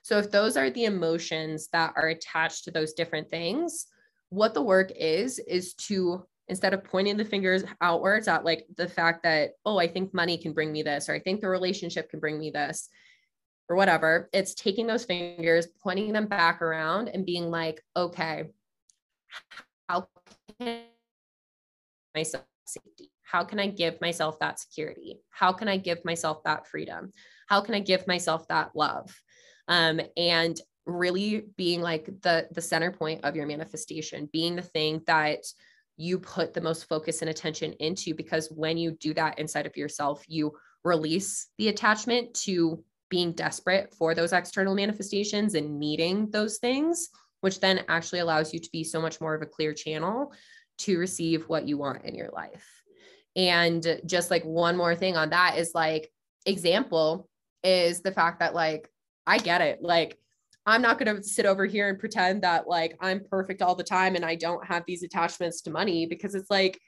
So if those are the emotions that are attached to those different things, what the work is is to instead of pointing the fingers outwards at like the fact that, oh, I think money can bring me this, or I think the relationship can bring me this, or whatever, it's taking those fingers, pointing them back around and being like, okay, how can myself safety? How can I give myself that security? How can I give myself that freedom? How can I give myself that love? Um, and really being like the the center point of your manifestation, being the thing that you put the most focus and attention into because when you do that inside of yourself, you release the attachment to being desperate for those external manifestations and needing those things, which then actually allows you to be so much more of a clear channel to receive what you want in your life. And just like one more thing on that is like, example, is the fact that like I get it. Like I'm not going to sit over here and pretend that like I'm perfect all the time and I don't have these attachments to money because it's like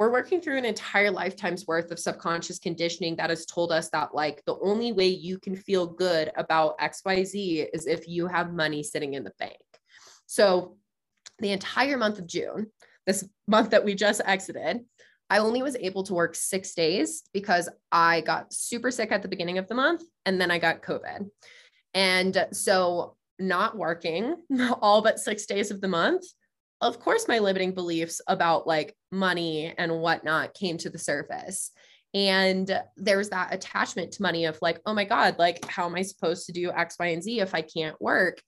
we're working through an entire lifetime's worth of subconscious conditioning that has told us that like the only way you can feel good about XYZ is if you have money sitting in the bank. So the entire month of June, this month that we just exited, I only was able to work six days because I got super sick at the beginning of the month and then I got COVID. And so, not working all but six days of the month, of course, my limiting beliefs about like money and whatnot came to the surface. And there's that attachment to money of like, oh my God, like, how am I supposed to do X, Y, and Z if I can't work?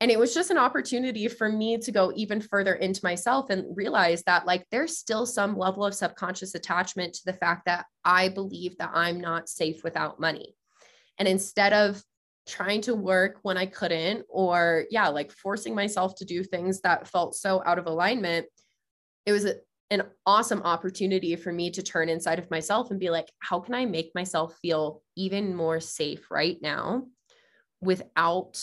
And it was just an opportunity for me to go even further into myself and realize that, like, there's still some level of subconscious attachment to the fact that I believe that I'm not safe without money. And instead of trying to work when I couldn't, or yeah, like forcing myself to do things that felt so out of alignment, it was a, an awesome opportunity for me to turn inside of myself and be like, how can I make myself feel even more safe right now without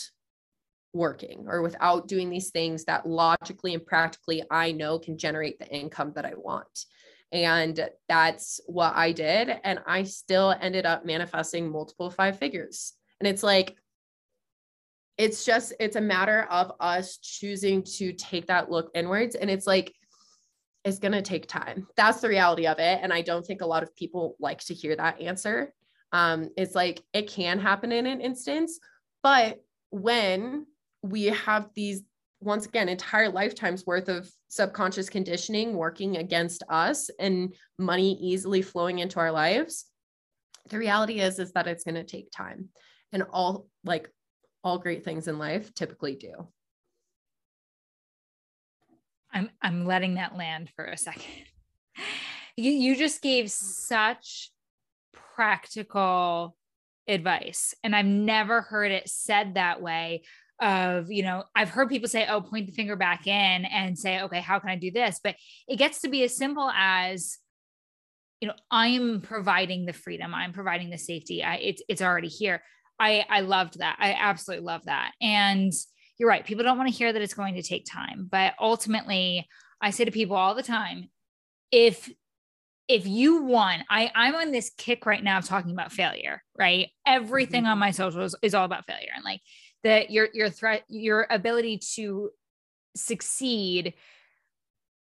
working or without doing these things that logically and practically I know can generate the income that I want? And that's what I did. And I still ended up manifesting multiple five figures. And it's like, it's just, it's a matter of us choosing to take that look inwards. And it's like, it's going to take time. That's the reality of it. And I don't think a lot of people like to hear that answer. Um, it's like it can happen in an instance, but when we have these, once again, entire lifetimes worth of subconscious conditioning working against us and money easily flowing into our lives, the reality is, is that it's going to take time and all like all great things in life typically do. I'm I'm letting that land for a second. You you just gave such practical advice and I've never heard it said that way of you know I've heard people say oh point the finger back in and say okay how can I do this but it gets to be as simple as you know I'm providing the freedom I'm providing the safety I it's it's already here I I loved that. I absolutely love that. And you're right. People don't want to hear that it's going to take time, but ultimately, I say to people all the time, if if you won, I I'm on this kick right now of talking about failure, right? Everything mm-hmm. on my socials is all about failure and like that your your threat your ability to succeed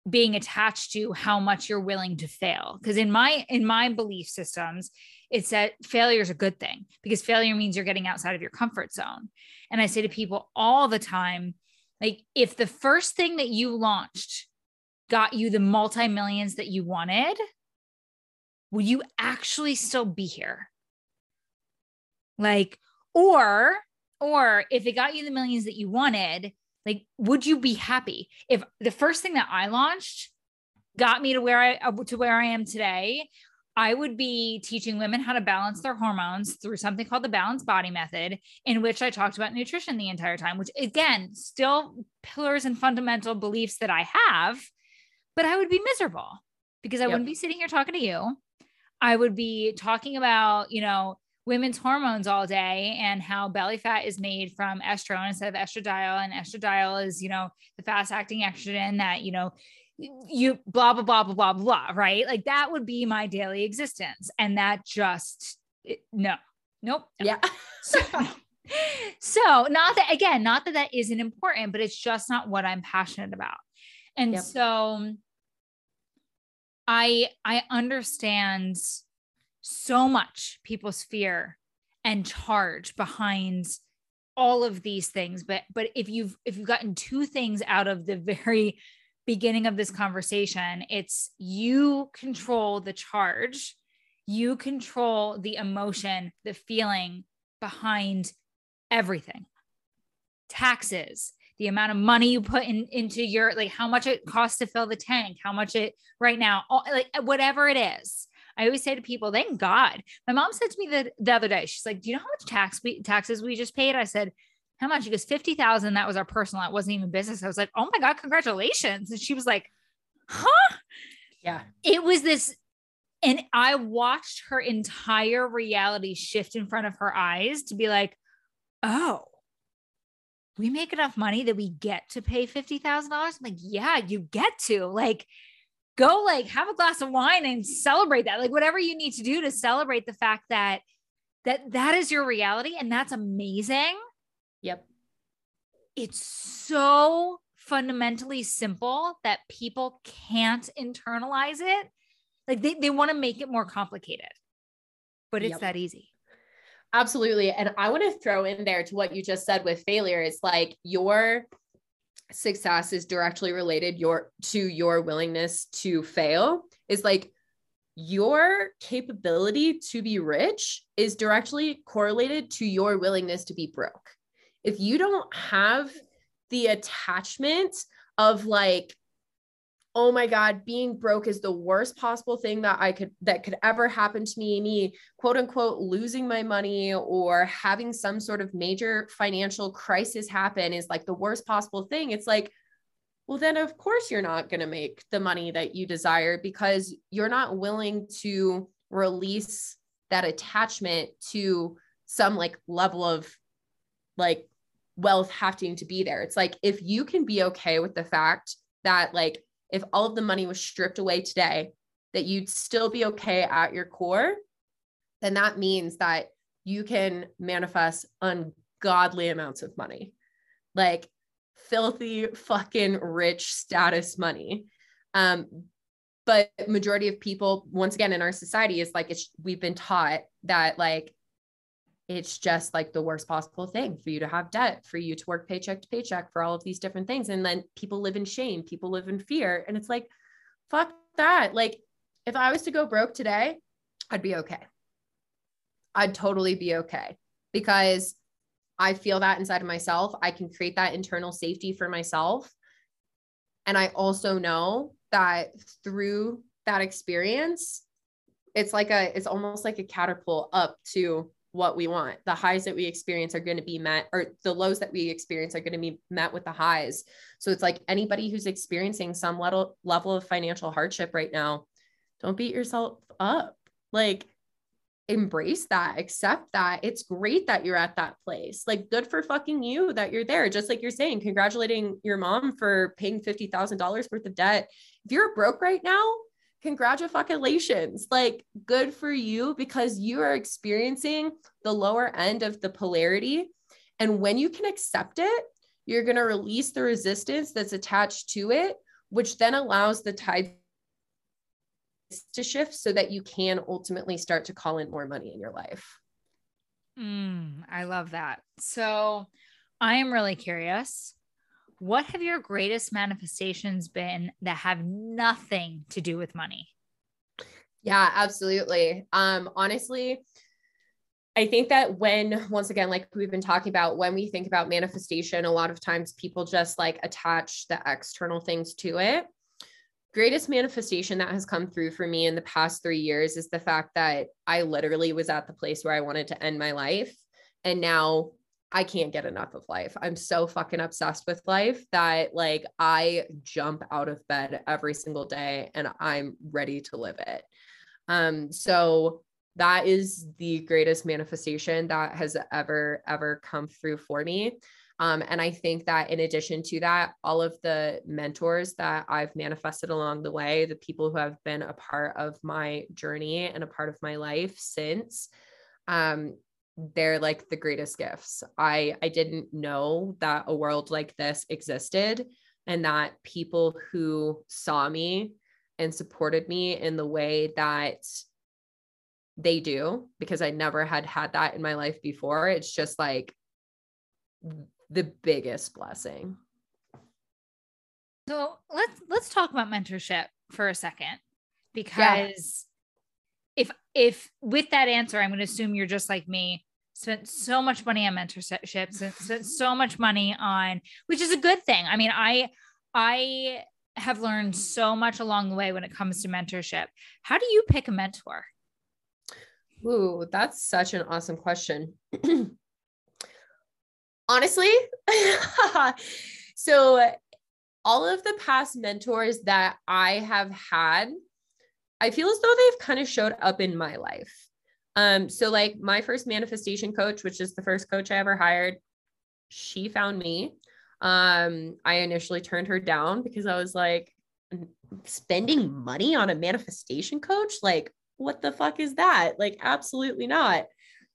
being attached to how much you're willing to fail because in my in my belief systems it's that failure is a good thing because failure means you're getting outside of your comfort zone and i say to people all the time like if the first thing that you launched got you the multi millions that you wanted will you actually still be here like or or if it got you the millions that you wanted like, would you be happy if the first thing that I launched got me to where I uh, to where I am today? I would be teaching women how to balance their hormones through something called the balanced body method, in which I talked about nutrition the entire time, which again, still pillars and fundamental beliefs that I have, but I would be miserable because I yep. wouldn't be sitting here talking to you. I would be talking about, you know, women's hormones all day and how belly fat is made from estrone instead of estradiol and estradiol is you know the fast acting estrogen that you know you blah blah blah blah blah blah right? Like that would be my daily existence. And that just it, no nope no. yeah. So, so not that again not that that isn't important but it's just not what i'm passionate about. And yep. so i i understand so much people's fear and charge behind all of these things. But but if you've if you've gotten two things out of the very beginning of this conversation it's you control the charge you control the emotion the feeling behind everything taxes the amount of money you put in into your like how much it costs to fill the tank how much it right now all, like whatever it is I always say to people, thank God. My mom said to me the, the other day, she's like, Do you know how much tax we taxes we just paid? I said, How much? She goes, 50,000. That was our personal. It wasn't even business. I was like, Oh my God, congratulations. And she was like, Huh? Yeah. It was this And I watched her entire reality shift in front of her eyes to be like, oh, we make enough money that we get to pay $50,000. I'm like, yeah, you get to. Like, go like have a glass of wine and celebrate that. Like, whatever you need to do to celebrate the fact that that that is your reality and that's amazing. Yep. It's so fundamentally simple that people can't internalize it. Like they, they want to make it more complicated, but it's yep. that easy. Absolutely. And I want to throw in there to what you just said with failure It's like your success is directly related your to your willingness to fail is like your capability to be rich is directly correlated to your willingness to be broke. If you don't have the attachment of like oh my god being broke is the worst possible thing that i could that could ever happen to me me quote unquote losing my money or having some sort of major financial crisis happen is like the worst possible thing. It's like well then of course you're not going to make the money that you desire because you're not willing to release that attachment to some like level of like wealth having to be there it's like if you can be okay with the fact that like if all of the money was stripped away today, that you'd still be okay at your core, then that means that you can manifest ungodly amounts of money, like filthy fucking rich status money. Um, but majority of people, once again, in our society, is like it's we've been taught that like it's just like the worst possible thing for you to have debt, for you to work paycheck to paycheck for all of these different things. And then people live in shame, people live in fear. And it's like, fuck that. Like, if I was to go broke today, I'd be okay. I'd totally be okay because I feel that inside of myself. I can create that internal safety for myself. And I also know that through that experience, it's like a, it's almost like a catapult up to what we want. The highs that we experience are going to be met, or the lows that we experience are going to be met with the highs. So it's like anybody who's experiencing some level level of financial hardship right now, don't beat yourself up. Like embrace that, accept that. It's great that you're at that place. Like good for fucking you that you're there. Just like you're saying, congratulating your mom for paying $50,000 worth of debt. If you're broke right now, congratulations. Like, good for you because you are experiencing the lower end of the polarity. And when you can accept it, you're going to release the resistance that's attached to it, which then allows the tide to shift so that you can ultimately start to call in more money in your life. Mm, I love that. So I am really curious what have your greatest manifestations been that have nothing to do with money? Yeah, absolutely. Um, honestly, I think that when, once again, like we've been talking about, when we think about manifestation, a lot of times people just like attach the external things to it. Greatest manifestation that has come through for me in the past three years is the fact that I literally was at the place where I wanted to end my life. And now I can't get enough of life. I'm so fucking obsessed with life that like I jump out of bed every single day and I'm ready to live it. Um so that is the greatest manifestation that has ever ever come through for me. Um, and I think that in addition to that, all of the mentors that I've manifested along the way, the people who have been a part of my journey and a part of my life since, um, they're like the greatest gifts. I I didn't know that a world like this existed and that people who saw me and supported me in the way that they do because I never had had that in my life before. It's just like the biggest blessing. So let's let's talk about mentorship for a second because if if with that answer, I'm going to assume you're just like me, spent so much money on mentorship, spent so much money on, which is a good thing. I mean, I I have learned so much along the way when it comes to mentorship. How do you pick a mentor? Ooh, that's such an awesome question. Honestly, so all of the past mentors that I have had I feel as though they've kind of showed up in my life. Um, so like my first manifestation coach, which is the first coach I ever hired, she found me. Um, I initially turned her down because I was like, spending money on a manifestation coach? Like, what the fuck is that? Like, absolutely not.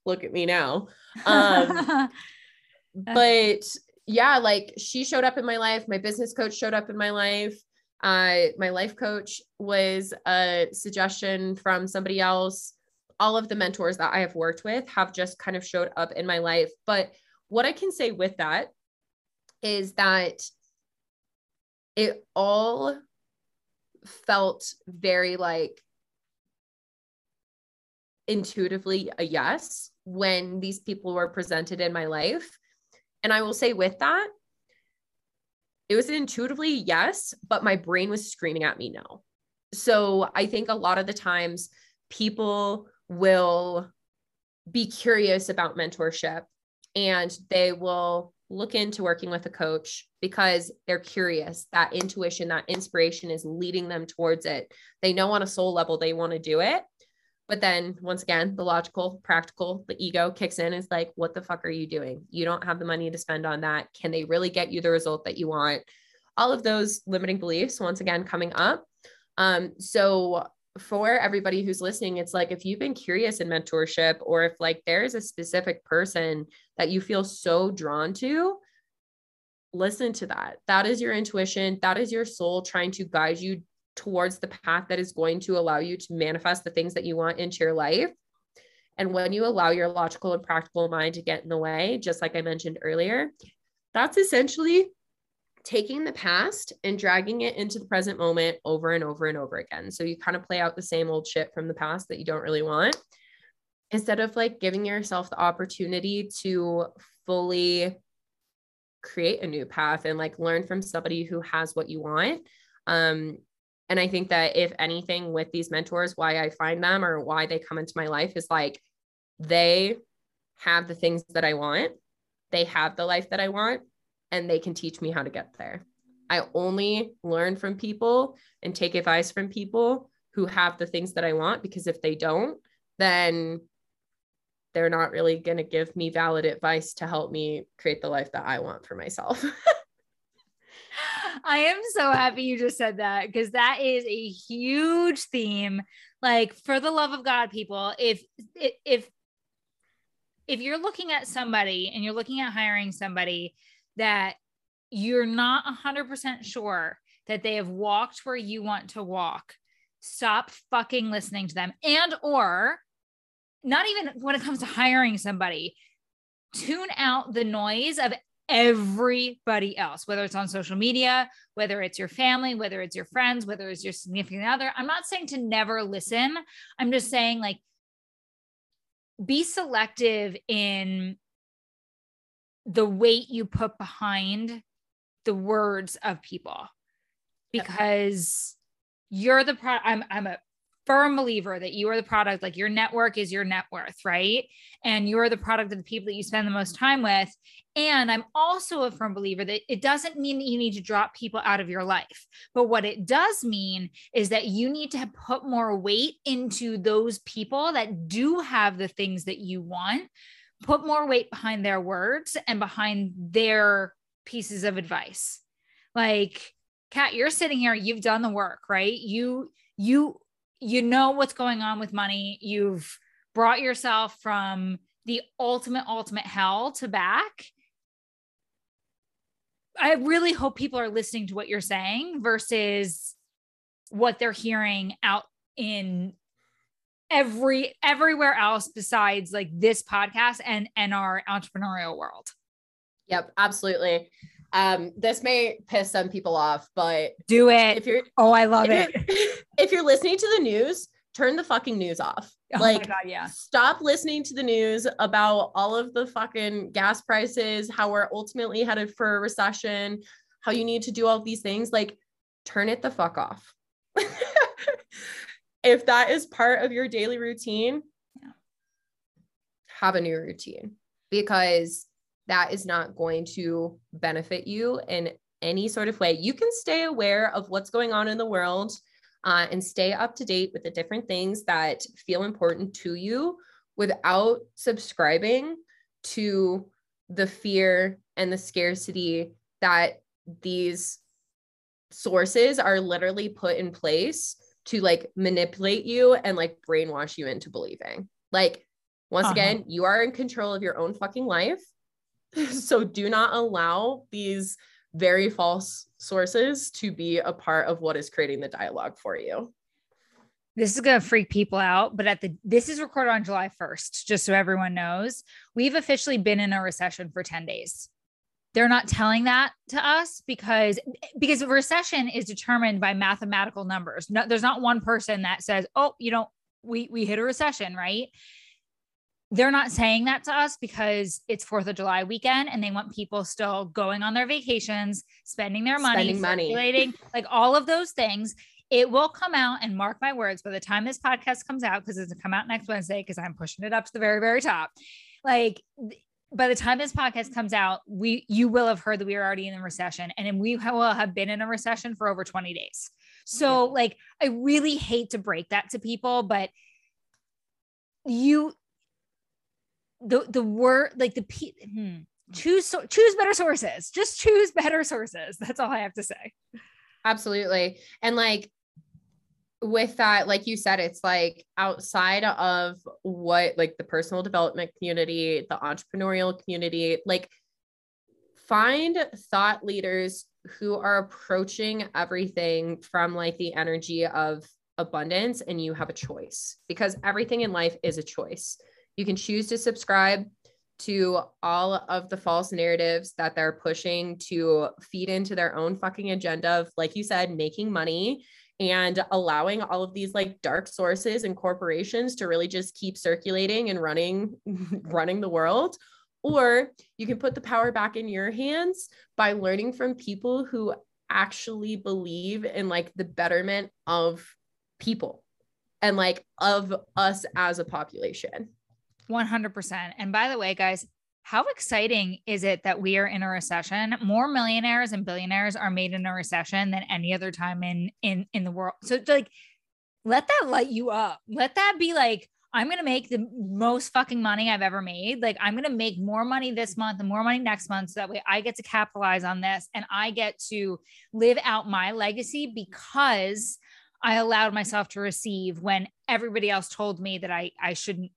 Look at me now. Um, but yeah, like she showed up in my life. My business coach showed up in my life. Uh, my life coach was a suggestion from somebody else. All of the mentors that I have worked with have just kind of showed up in my life. But what I can say with that is that it all felt very like intuitively a yes when these people were presented in my life. And I will say with that, it was intuitively yes, but my brain was screaming at me no. So I think a lot of the times people will be curious about mentorship and they will look into working with a coach because they're curious. That intuition, that inspiration is leading them towards it. They know on a soul level they want to do it. But then once again, the logical, practical, the ego kicks in is like, what the fuck are you doing? You don't have the money to spend on that. Can they really get you the result that you want? All of those limiting beliefs, once again, coming up. Um, so for everybody who's listening, it's like if you've been curious in mentorship, or if like there is a specific person that you feel so drawn to, listen to that. That is your intuition. That is your soul trying to guide you towards the path that is going to allow you to manifest the things that you want into your life. And when you allow your logical and practical mind to get in the way, just like I mentioned earlier, that's essentially taking the past and dragging it into the present moment over and over and over again. So you kind of play out the same old shit from the past that you don't really want instead of like giving yourself the opportunity to fully create a new path and like learn from somebody who has what you want. Um, and I think that if anything with these mentors, why I find them or why they come into my life is like they have the things that I want, they have the life that I want, and they can teach me how to get there. I only learn from people and take advice from people who have the things that I want because if they don't, then they're not really going to give me valid advice to help me create the life that I want for myself. I am so happy you just said that because that is a huge theme. Like for the love of God, people, if if if you're looking at somebody and you're looking at hiring somebody that you're not 100% sure that they have walked where you want to walk, stop fucking listening to them and or not even when it comes to hiring somebody, tune out the noise of everybody else, whether it's on social media, whether it's your family, whether it's your friends, whether it's your significant other. I'm not saying to never listen. I'm just saying, like, be selective in the weight you put behind the words of people because you're the pro I'm I'm a firm believer that you are the product, like your network is your net worth, right? And you're the product of the people that you spend the most time with. And I'm also a firm believer that it doesn't mean that you need to drop people out of your life. But what it does mean is that you need to put more weight into those people that do have the things that you want, put more weight behind their words and behind their pieces of advice. Like, Kat, you're sitting here, you've done the work, right? You, you you know what's going on with money. You've brought yourself from the ultimate, ultimate hell to back. I really hope people are listening to what you're saying versus what they're hearing out in every everywhere else besides like this podcast and and our entrepreneurial world. Yep, absolutely. Um, this may piss some people off, but do it. If you're oh, I love if it. You're, if you're listening to the news, turn the fucking news off. Oh like, God, yeah. Stop listening to the news about all of the fucking gas prices, how we're ultimately headed for a recession, how you need to do all these things. Like, turn it the fuck off. if that is part of your daily routine, yeah. have a new routine because that is not going to benefit you in any sort of way. You can stay aware of what's going on in the world. uh, and stay up to date with the different things that feel important to you without subscribing to the fear and the scarcity that these sources are literally put in place to like manipulate you and like brainwash you into believing. Like, once uh-huh. again, you are in control of your own fucking life. so do not allow these very false sources to be a part of what is creating the dialogue for you. This is going to freak people out, but at the this is recorded on July 1st, just so everyone knows. We've officially been in a recession for 10 days. They're not telling that to us because because recession is determined by mathematical numbers. No, there's not one person that says, "Oh, you know, we we hit a recession," right? They're not saying that to us because it's Fourth of July weekend and they want people still going on their vacations, spending their money, spending money, like all of those things. It will come out and mark my words by the time this podcast comes out, because it's gonna come out next Wednesday, because I'm pushing it up to the very, very top. Like by the time this podcast comes out, we you will have heard that we are already in a recession, and we will have been in a recession for over 20 days. So, like, I really hate to break that to people, but you the the word like the p hmm, choose so, choose better sources. Just choose better sources. That's all i have to say. Absolutely. And like with that like you said it's like outside of what like the personal development community the entrepreneurial community like find thought leaders who are approaching everything from like the energy of abundance and you have a choice because everything in life is a choice you can choose to subscribe to all of the false narratives that they're pushing to feed into their own fucking agenda of, like you said, making money and allowing all of these like dark sources and corporations to really just keep circulating and running running the world. Or you can put the power back in your hands by learning from people who actually believe in like the betterment of people and like of us as a population 100%. And by the way, guys, how exciting is it that we are in a recession? More millionaires and billionaires are made in a recession than any other time in in in the world. So like let that light you up. Let that be like I'm going to make the most fucking money I've ever made. Like I'm going to make more money this month and more money next month so that way I get to capitalize on this and I get to live out my legacy because I allowed myself to receive when everybody else told me that I I shouldn't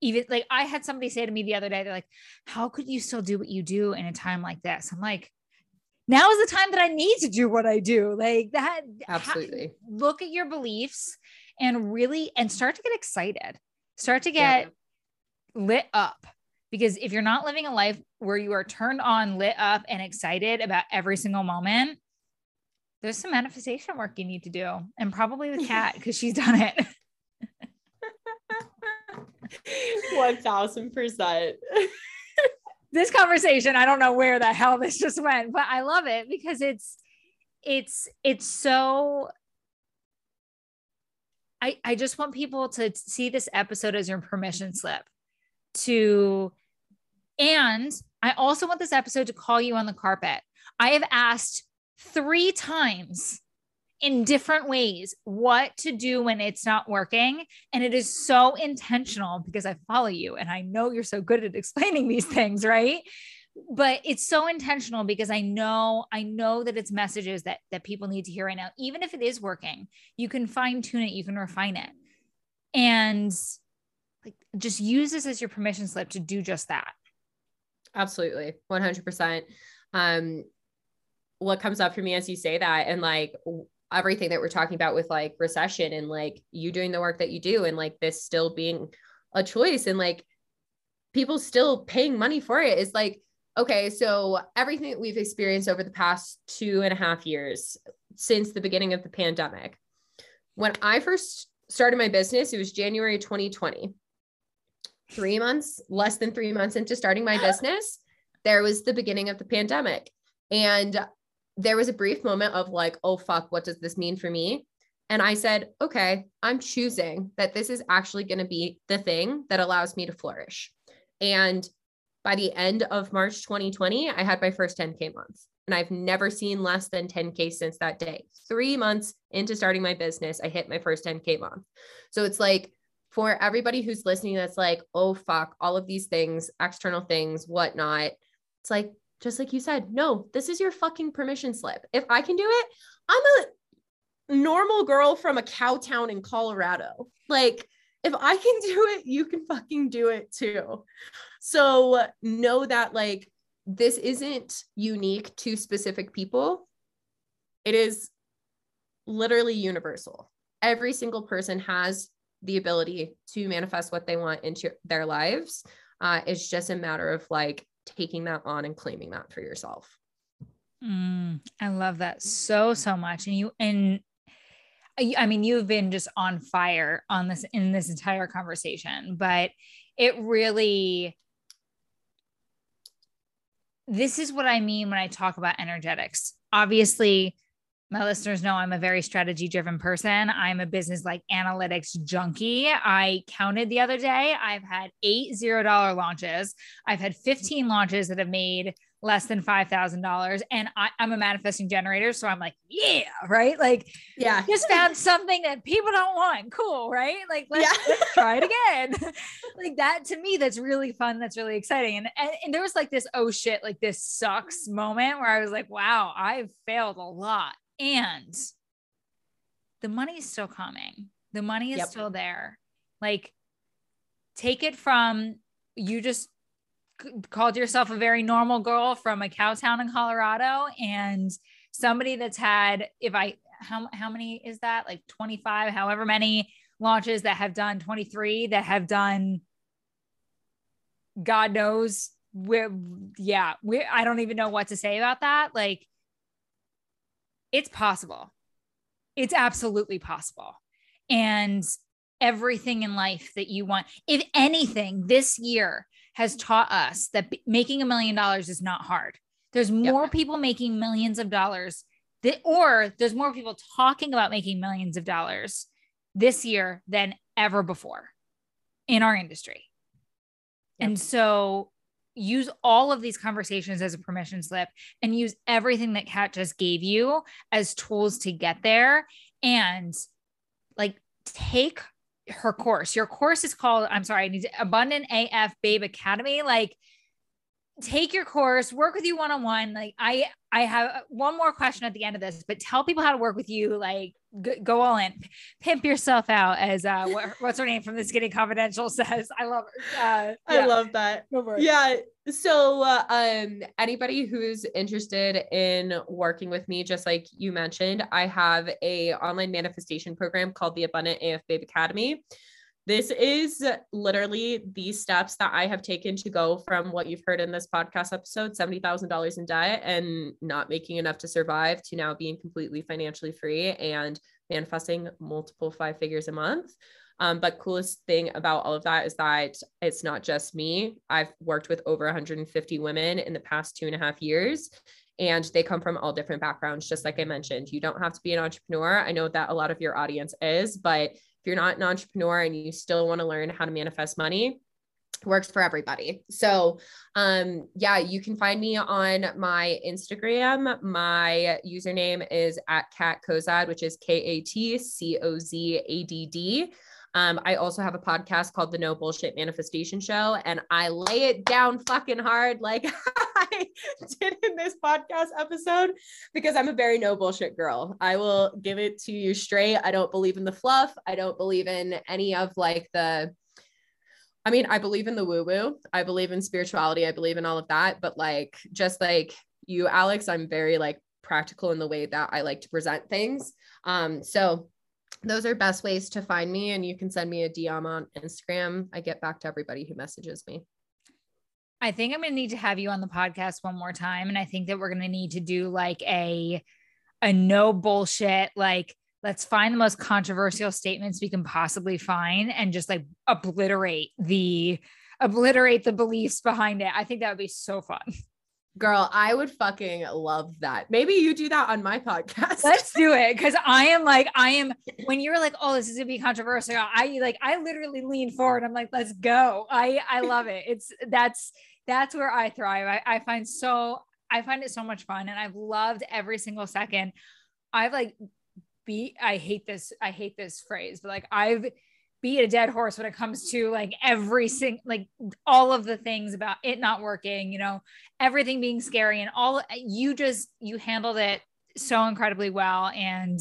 even like I had somebody say to me the other day, they're like, How could you still do what you do in a time like this? I'm like, now is the time that I need to do what I do. Like that. Absolutely. Ha- look at your beliefs and really and start to get excited. Start to get yeah. lit up. Because if you're not living a life where you are turned on, lit up, and excited about every single moment, there's some manifestation work you need to do. And probably the cat, because she's done it. 1000%. this conversation, I don't know where the hell this just went, but I love it because it's it's it's so I I just want people to see this episode as your permission slip to and I also want this episode to call you on the carpet. I have asked 3 times in different ways what to do when it's not working. And it is so intentional because I follow you and I know you're so good at explaining these things, right? But it's so intentional because I know I know that it's messages that that people need to hear right now. Even if it is working, you can fine tune it, you can refine it. And like just use this as your permission slip to do just that. Absolutely. 100%. Um what comes up for me as you say that and like everything that we're talking about with like recession and like you mm-hmm. doing the work that you do and like this still being a choice and like people still paying money for it is like okay so everything that we've experienced over the past two and a half years since the beginning of the pandemic when i first started my business it was january 2020 three months less than three months into starting my business there was the beginning of the pandemic. And there was a brief moment of like, oh, fuck, what does this mean for me? And I said, okay, I'm choosing that this is actually going to be the thing that allows me to flourish. And by the end of March 2020, I had my first 10K month. and I've never seen less than 10K since that day. Three months into starting my business, I hit my first 10K month. So it's like for everybody who's listening, that's like, oh, fuck, all of these things, external things, whatnot. It's like, just like you said, no, this is your fucking permission slip. If I can do it, I'm a normal girl from a cow town in Colorado. Like, if I can do it, you can fucking do it too. So know that like this isn't unique to specific people. It is literally universal. Every single person has the ability to manifest what they want into their lives. Uh, it's just a matter of like taking that on and claiming that for yourself. Mm, I love that so, so much. And you, and I mean, you've been just on fire on this in this entire conversation, but it really, this is what I mean when I talk about energetics. Obviously, my listeners know I'm a very strategy driven person. I'm a business like analytics junkie. I counted the other day. I've had eight zero dollar launches. I've had 15 launches that have made less than $5,000. And I, am a manifesting generator. So I'm like, yeah, right? Like, yeah, just found something that people don't want. Cool, right? Like, let's, yeah. let's try it again. like, that to me, that's really fun. That's really exciting. And, and, and there was like this, oh shit, like this sucks moment where I was like, wow, I've failed a lot. And the money is still coming, the money is yep. still there. Like, take it from you just called yourself a very normal girl from a cow town in Colorado and somebody that's had if I how how many is that like 25 however many launches that have done 23 that have done God knows where yeah we I don't even know what to say about that like it's possible it's absolutely possible and everything in life that you want if anything this year has taught us that making a million dollars is not hard. There's more yep. people making millions of dollars, that, or there's more people talking about making millions of dollars this year than ever before in our industry. Yep. And so use all of these conversations as a permission slip and use everything that Kat just gave you as tools to get there and like take her course. Your course is called, I'm sorry, I need to, Abundant AF Babe Academy. Like, take your course, work with you one on one. Like, I I have one more question at the end of this, but tell people how to work with you. Like, go, go all in, pimp yourself out, as uh, what, what's her name from the Skinny Confidential says. I love her. Uh, yeah. I love that. Yeah. So, uh, um, anybody who's interested in working with me, just like you mentioned, I have a online manifestation program called the Abundant AF Babe Academy. This is literally the steps that I have taken to go from what you've heard in this podcast episode $70,000 in debt and not making enough to survive to now being completely financially free and manifesting multiple five figures a month. Um, but coolest thing about all of that is that it's not just me. I've worked with over 150 women in the past two and a half years, and they come from all different backgrounds. Just like I mentioned, you don't have to be an entrepreneur. I know that a lot of your audience is, but if you're not an entrepreneur and you still want to learn how to manifest money, works for everybody. So, um, yeah, you can find me on my Instagram. My username is at Kat Cozad, which is K A T C O Z A D D. Um, I also have a podcast called the No Bullshit Manifestation Show, and I lay it down fucking hard like I did in this podcast episode because I'm a very no bullshit girl. I will give it to you straight. I don't believe in the fluff. I don't believe in any of like the I mean, I believe in the woo woo. I believe in spirituality. I believe in all of that. But like, just like you, Alex, I'm very like practical in the way that I like to present things. Um, so those are best ways to find me and you can send me a dm on instagram. I get back to everybody who messages me. I think i'm going to need to have you on the podcast one more time and i think that we're going to need to do like a a no bullshit like let's find the most controversial statements we can possibly find and just like obliterate the obliterate the beliefs behind it. I think that would be so fun Girl, I would fucking love that. Maybe you do that on my podcast. Let's do it. Cause I am like, I am when you're like, oh, this is gonna be controversial. I like, I literally lean forward. I'm like, let's go. I I love it. It's that's that's where I thrive. I, I find so I find it so much fun and I've loved every single second. I've like beat, I hate this, I hate this phrase, but like I've beat a dead horse when it comes to like every single, like all of the things about it not working, you know, everything being scary and all you just, you handled it so incredibly well. And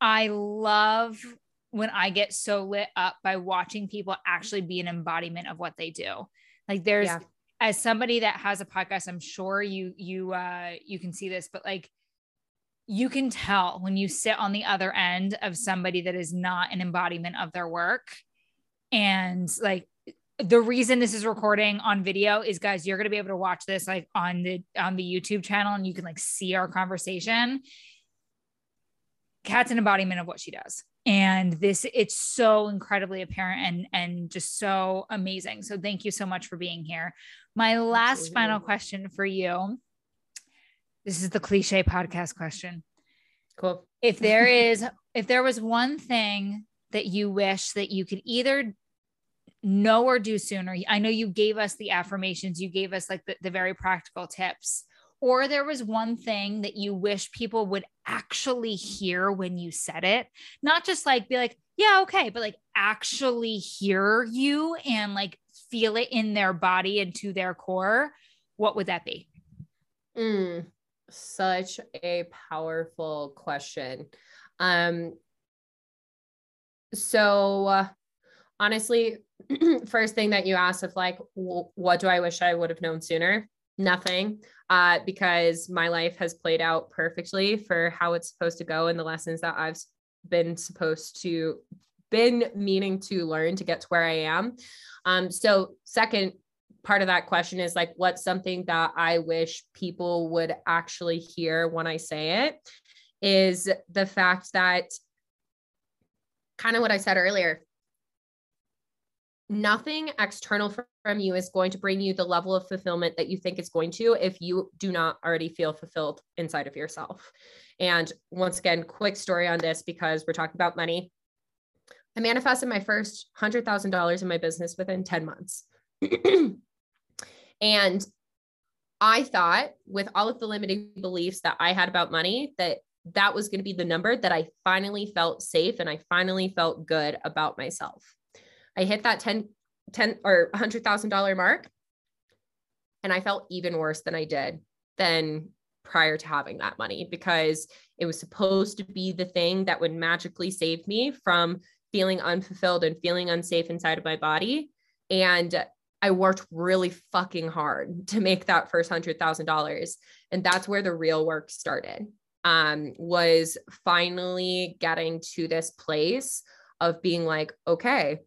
I love when I get so lit up by watching people actually be an embodiment of what they do. Like there's yeah. as somebody that has a podcast, I'm sure you you uh you can see this, but like you can tell when you sit on the other end of somebody that is not an embodiment of their work. And like the reason this is recording on video is guys, you're going to be able to watch this like on the on the YouTube channel and you can like see our conversation. Kat's an embodiment of what she does and this it's so incredibly apparent and and just so amazing so thank you so much for being here my last Absolutely. final question for you this is the cliche podcast question. Cool. If there is if there was one thing that you wish that you could either know or do sooner i know you gave us the affirmations you gave us like the, the very practical tips or there was one thing that you wish people would actually hear when you said it, not just like be like, yeah, okay, but like actually hear you and like feel it in their body and to their core, what would that be? Mm, such a powerful question. Um, so uh, honestly, first thing that you asked of like, what do I wish I would have known sooner? Nothing uh, because my life has played out perfectly for how it's supposed to go and the lessons that I've been supposed to been meaning to learn to get to where I am. Um, so second part of that question is like, what's something that I wish people would actually hear when I say it is the fact that kind of what I said earlier, nothing external from you is going to bring you the level of fulfillment that you think it's going to if you do not already feel fulfilled inside of yourself. And once again, quick story on this because we're talking about money. I manifested my first $100,000 in my business within 10 months. and I thought with all of the limiting beliefs that I had about money that that was going to be the number that I finally felt safe and I finally felt good about myself. I hit that 10, 10 or $100,000 mark. And I felt even worse than I did than prior to having that money because it was supposed to be the thing that would magically save me from feeling unfulfilled and feeling unsafe inside of my body. And I worked really fucking hard to make that first hundred thousand dollars. And that's where the real work started. Um, was finally getting to this place of being like, okay,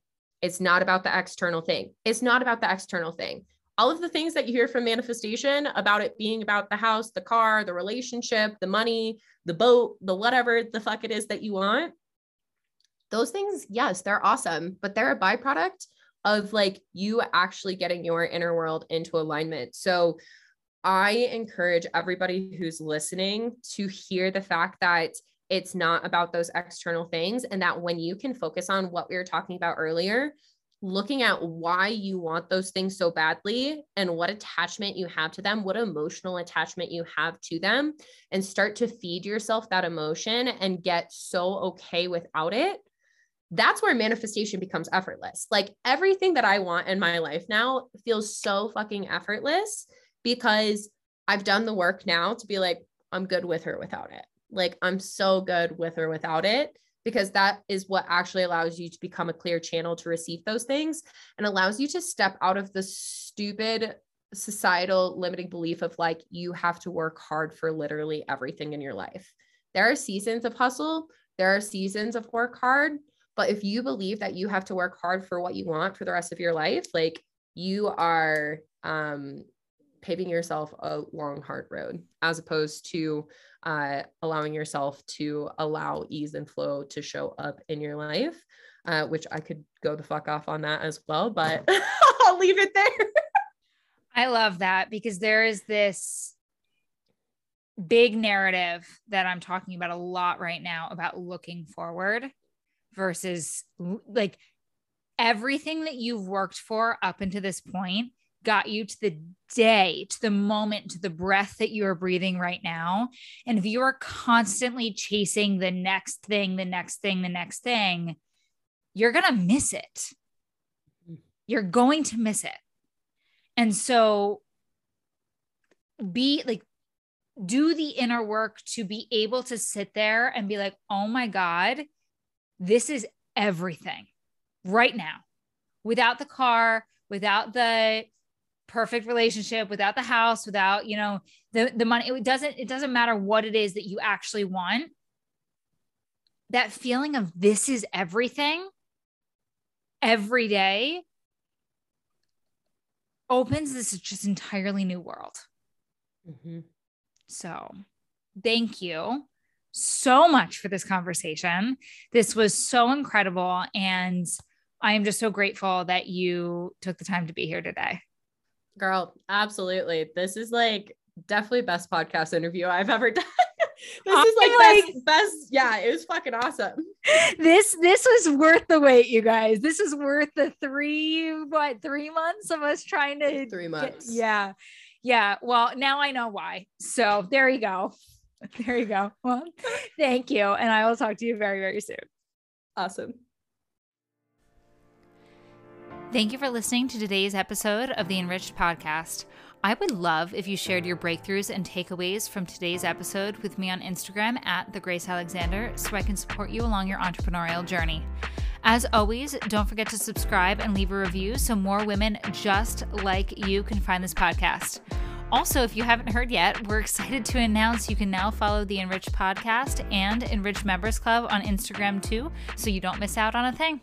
it's not about the external thing. It's not about the external thing. All of the things that you hear from manifestation about it being about the house, the car, the relationship, the money, the boat, the whatever the fuck it is that you want. Those things, yes, they're awesome, but they're a byproduct of like you actually getting your inner world into alignment. So I encourage everybody who's listening to hear the fact that it's not about those external things. And that when you can focus on what we were talking about earlier, looking at why you want those things so badly and what attachment you have to them, what emotional attachment you have to them, and start to feed yourself that emotion and get so okay without it. That's where manifestation becomes effortless. Like everything that I want in my life now feels so fucking effortless because I've done the work now to be like, I'm good with her without it. Like I'm so good with or without it because that is what actually allows you to become a clear channel to receive those things and allows you to step out of the stupid societal limiting belief of like you have to work hard for literally everything in your life. There are seasons of hustle, there are seasons of work hard, but if you believe that you have to work hard for what you want for the rest of your life, like you are um paving yourself a long hard road as opposed to uh, allowing yourself to allow ease and flow to show up in your life, uh, which I could go the fuck off on that as well, but I'll leave it there. I love that because there is this big narrative that I'm talking about a lot right now about looking forward versus like everything that you've worked for up until this point got you to the day, to the moment, to the breath that you are breathing right now. And if you are constantly chasing the next thing, the next thing, the next thing, you're going to miss it. Mm. You're going to miss it. And so be like, do the inner work to be able to sit there and be like, oh my God, this is everything right now without the car, without the perfect relationship, without the house, without, you know, the the money. It doesn't it doesn't matter what it is that you actually want. That feeling of this is everything every day opens this just entirely new world. Mm-hmm. So, thank you so much for this conversation. This was so incredible. And I am just so grateful that you took the time to be here today. Girl, absolutely. This is like definitely best podcast interview I've ever done. this is like, like best, best. Yeah, it was fucking awesome. This this was worth the wait, you guys. This is worth the three what three months of us trying to three months. Get, yeah, yeah. Well, now I know why. So there you go. There you go. Well, thank you, and I will talk to you very very soon. Awesome. Thank you for listening to today's episode of the Enriched Podcast. I would love if you shared your breakthroughs and takeaways from today's episode with me on Instagram at the Grace Alexander so I can support you along your entrepreneurial journey. As always, don't forget to subscribe and leave a review so more women just like you can find this podcast. Also, if you haven't heard yet, we're excited to announce you can now follow the Enrich podcast and Enrich Members Club on Instagram too, so you don't miss out on a thing.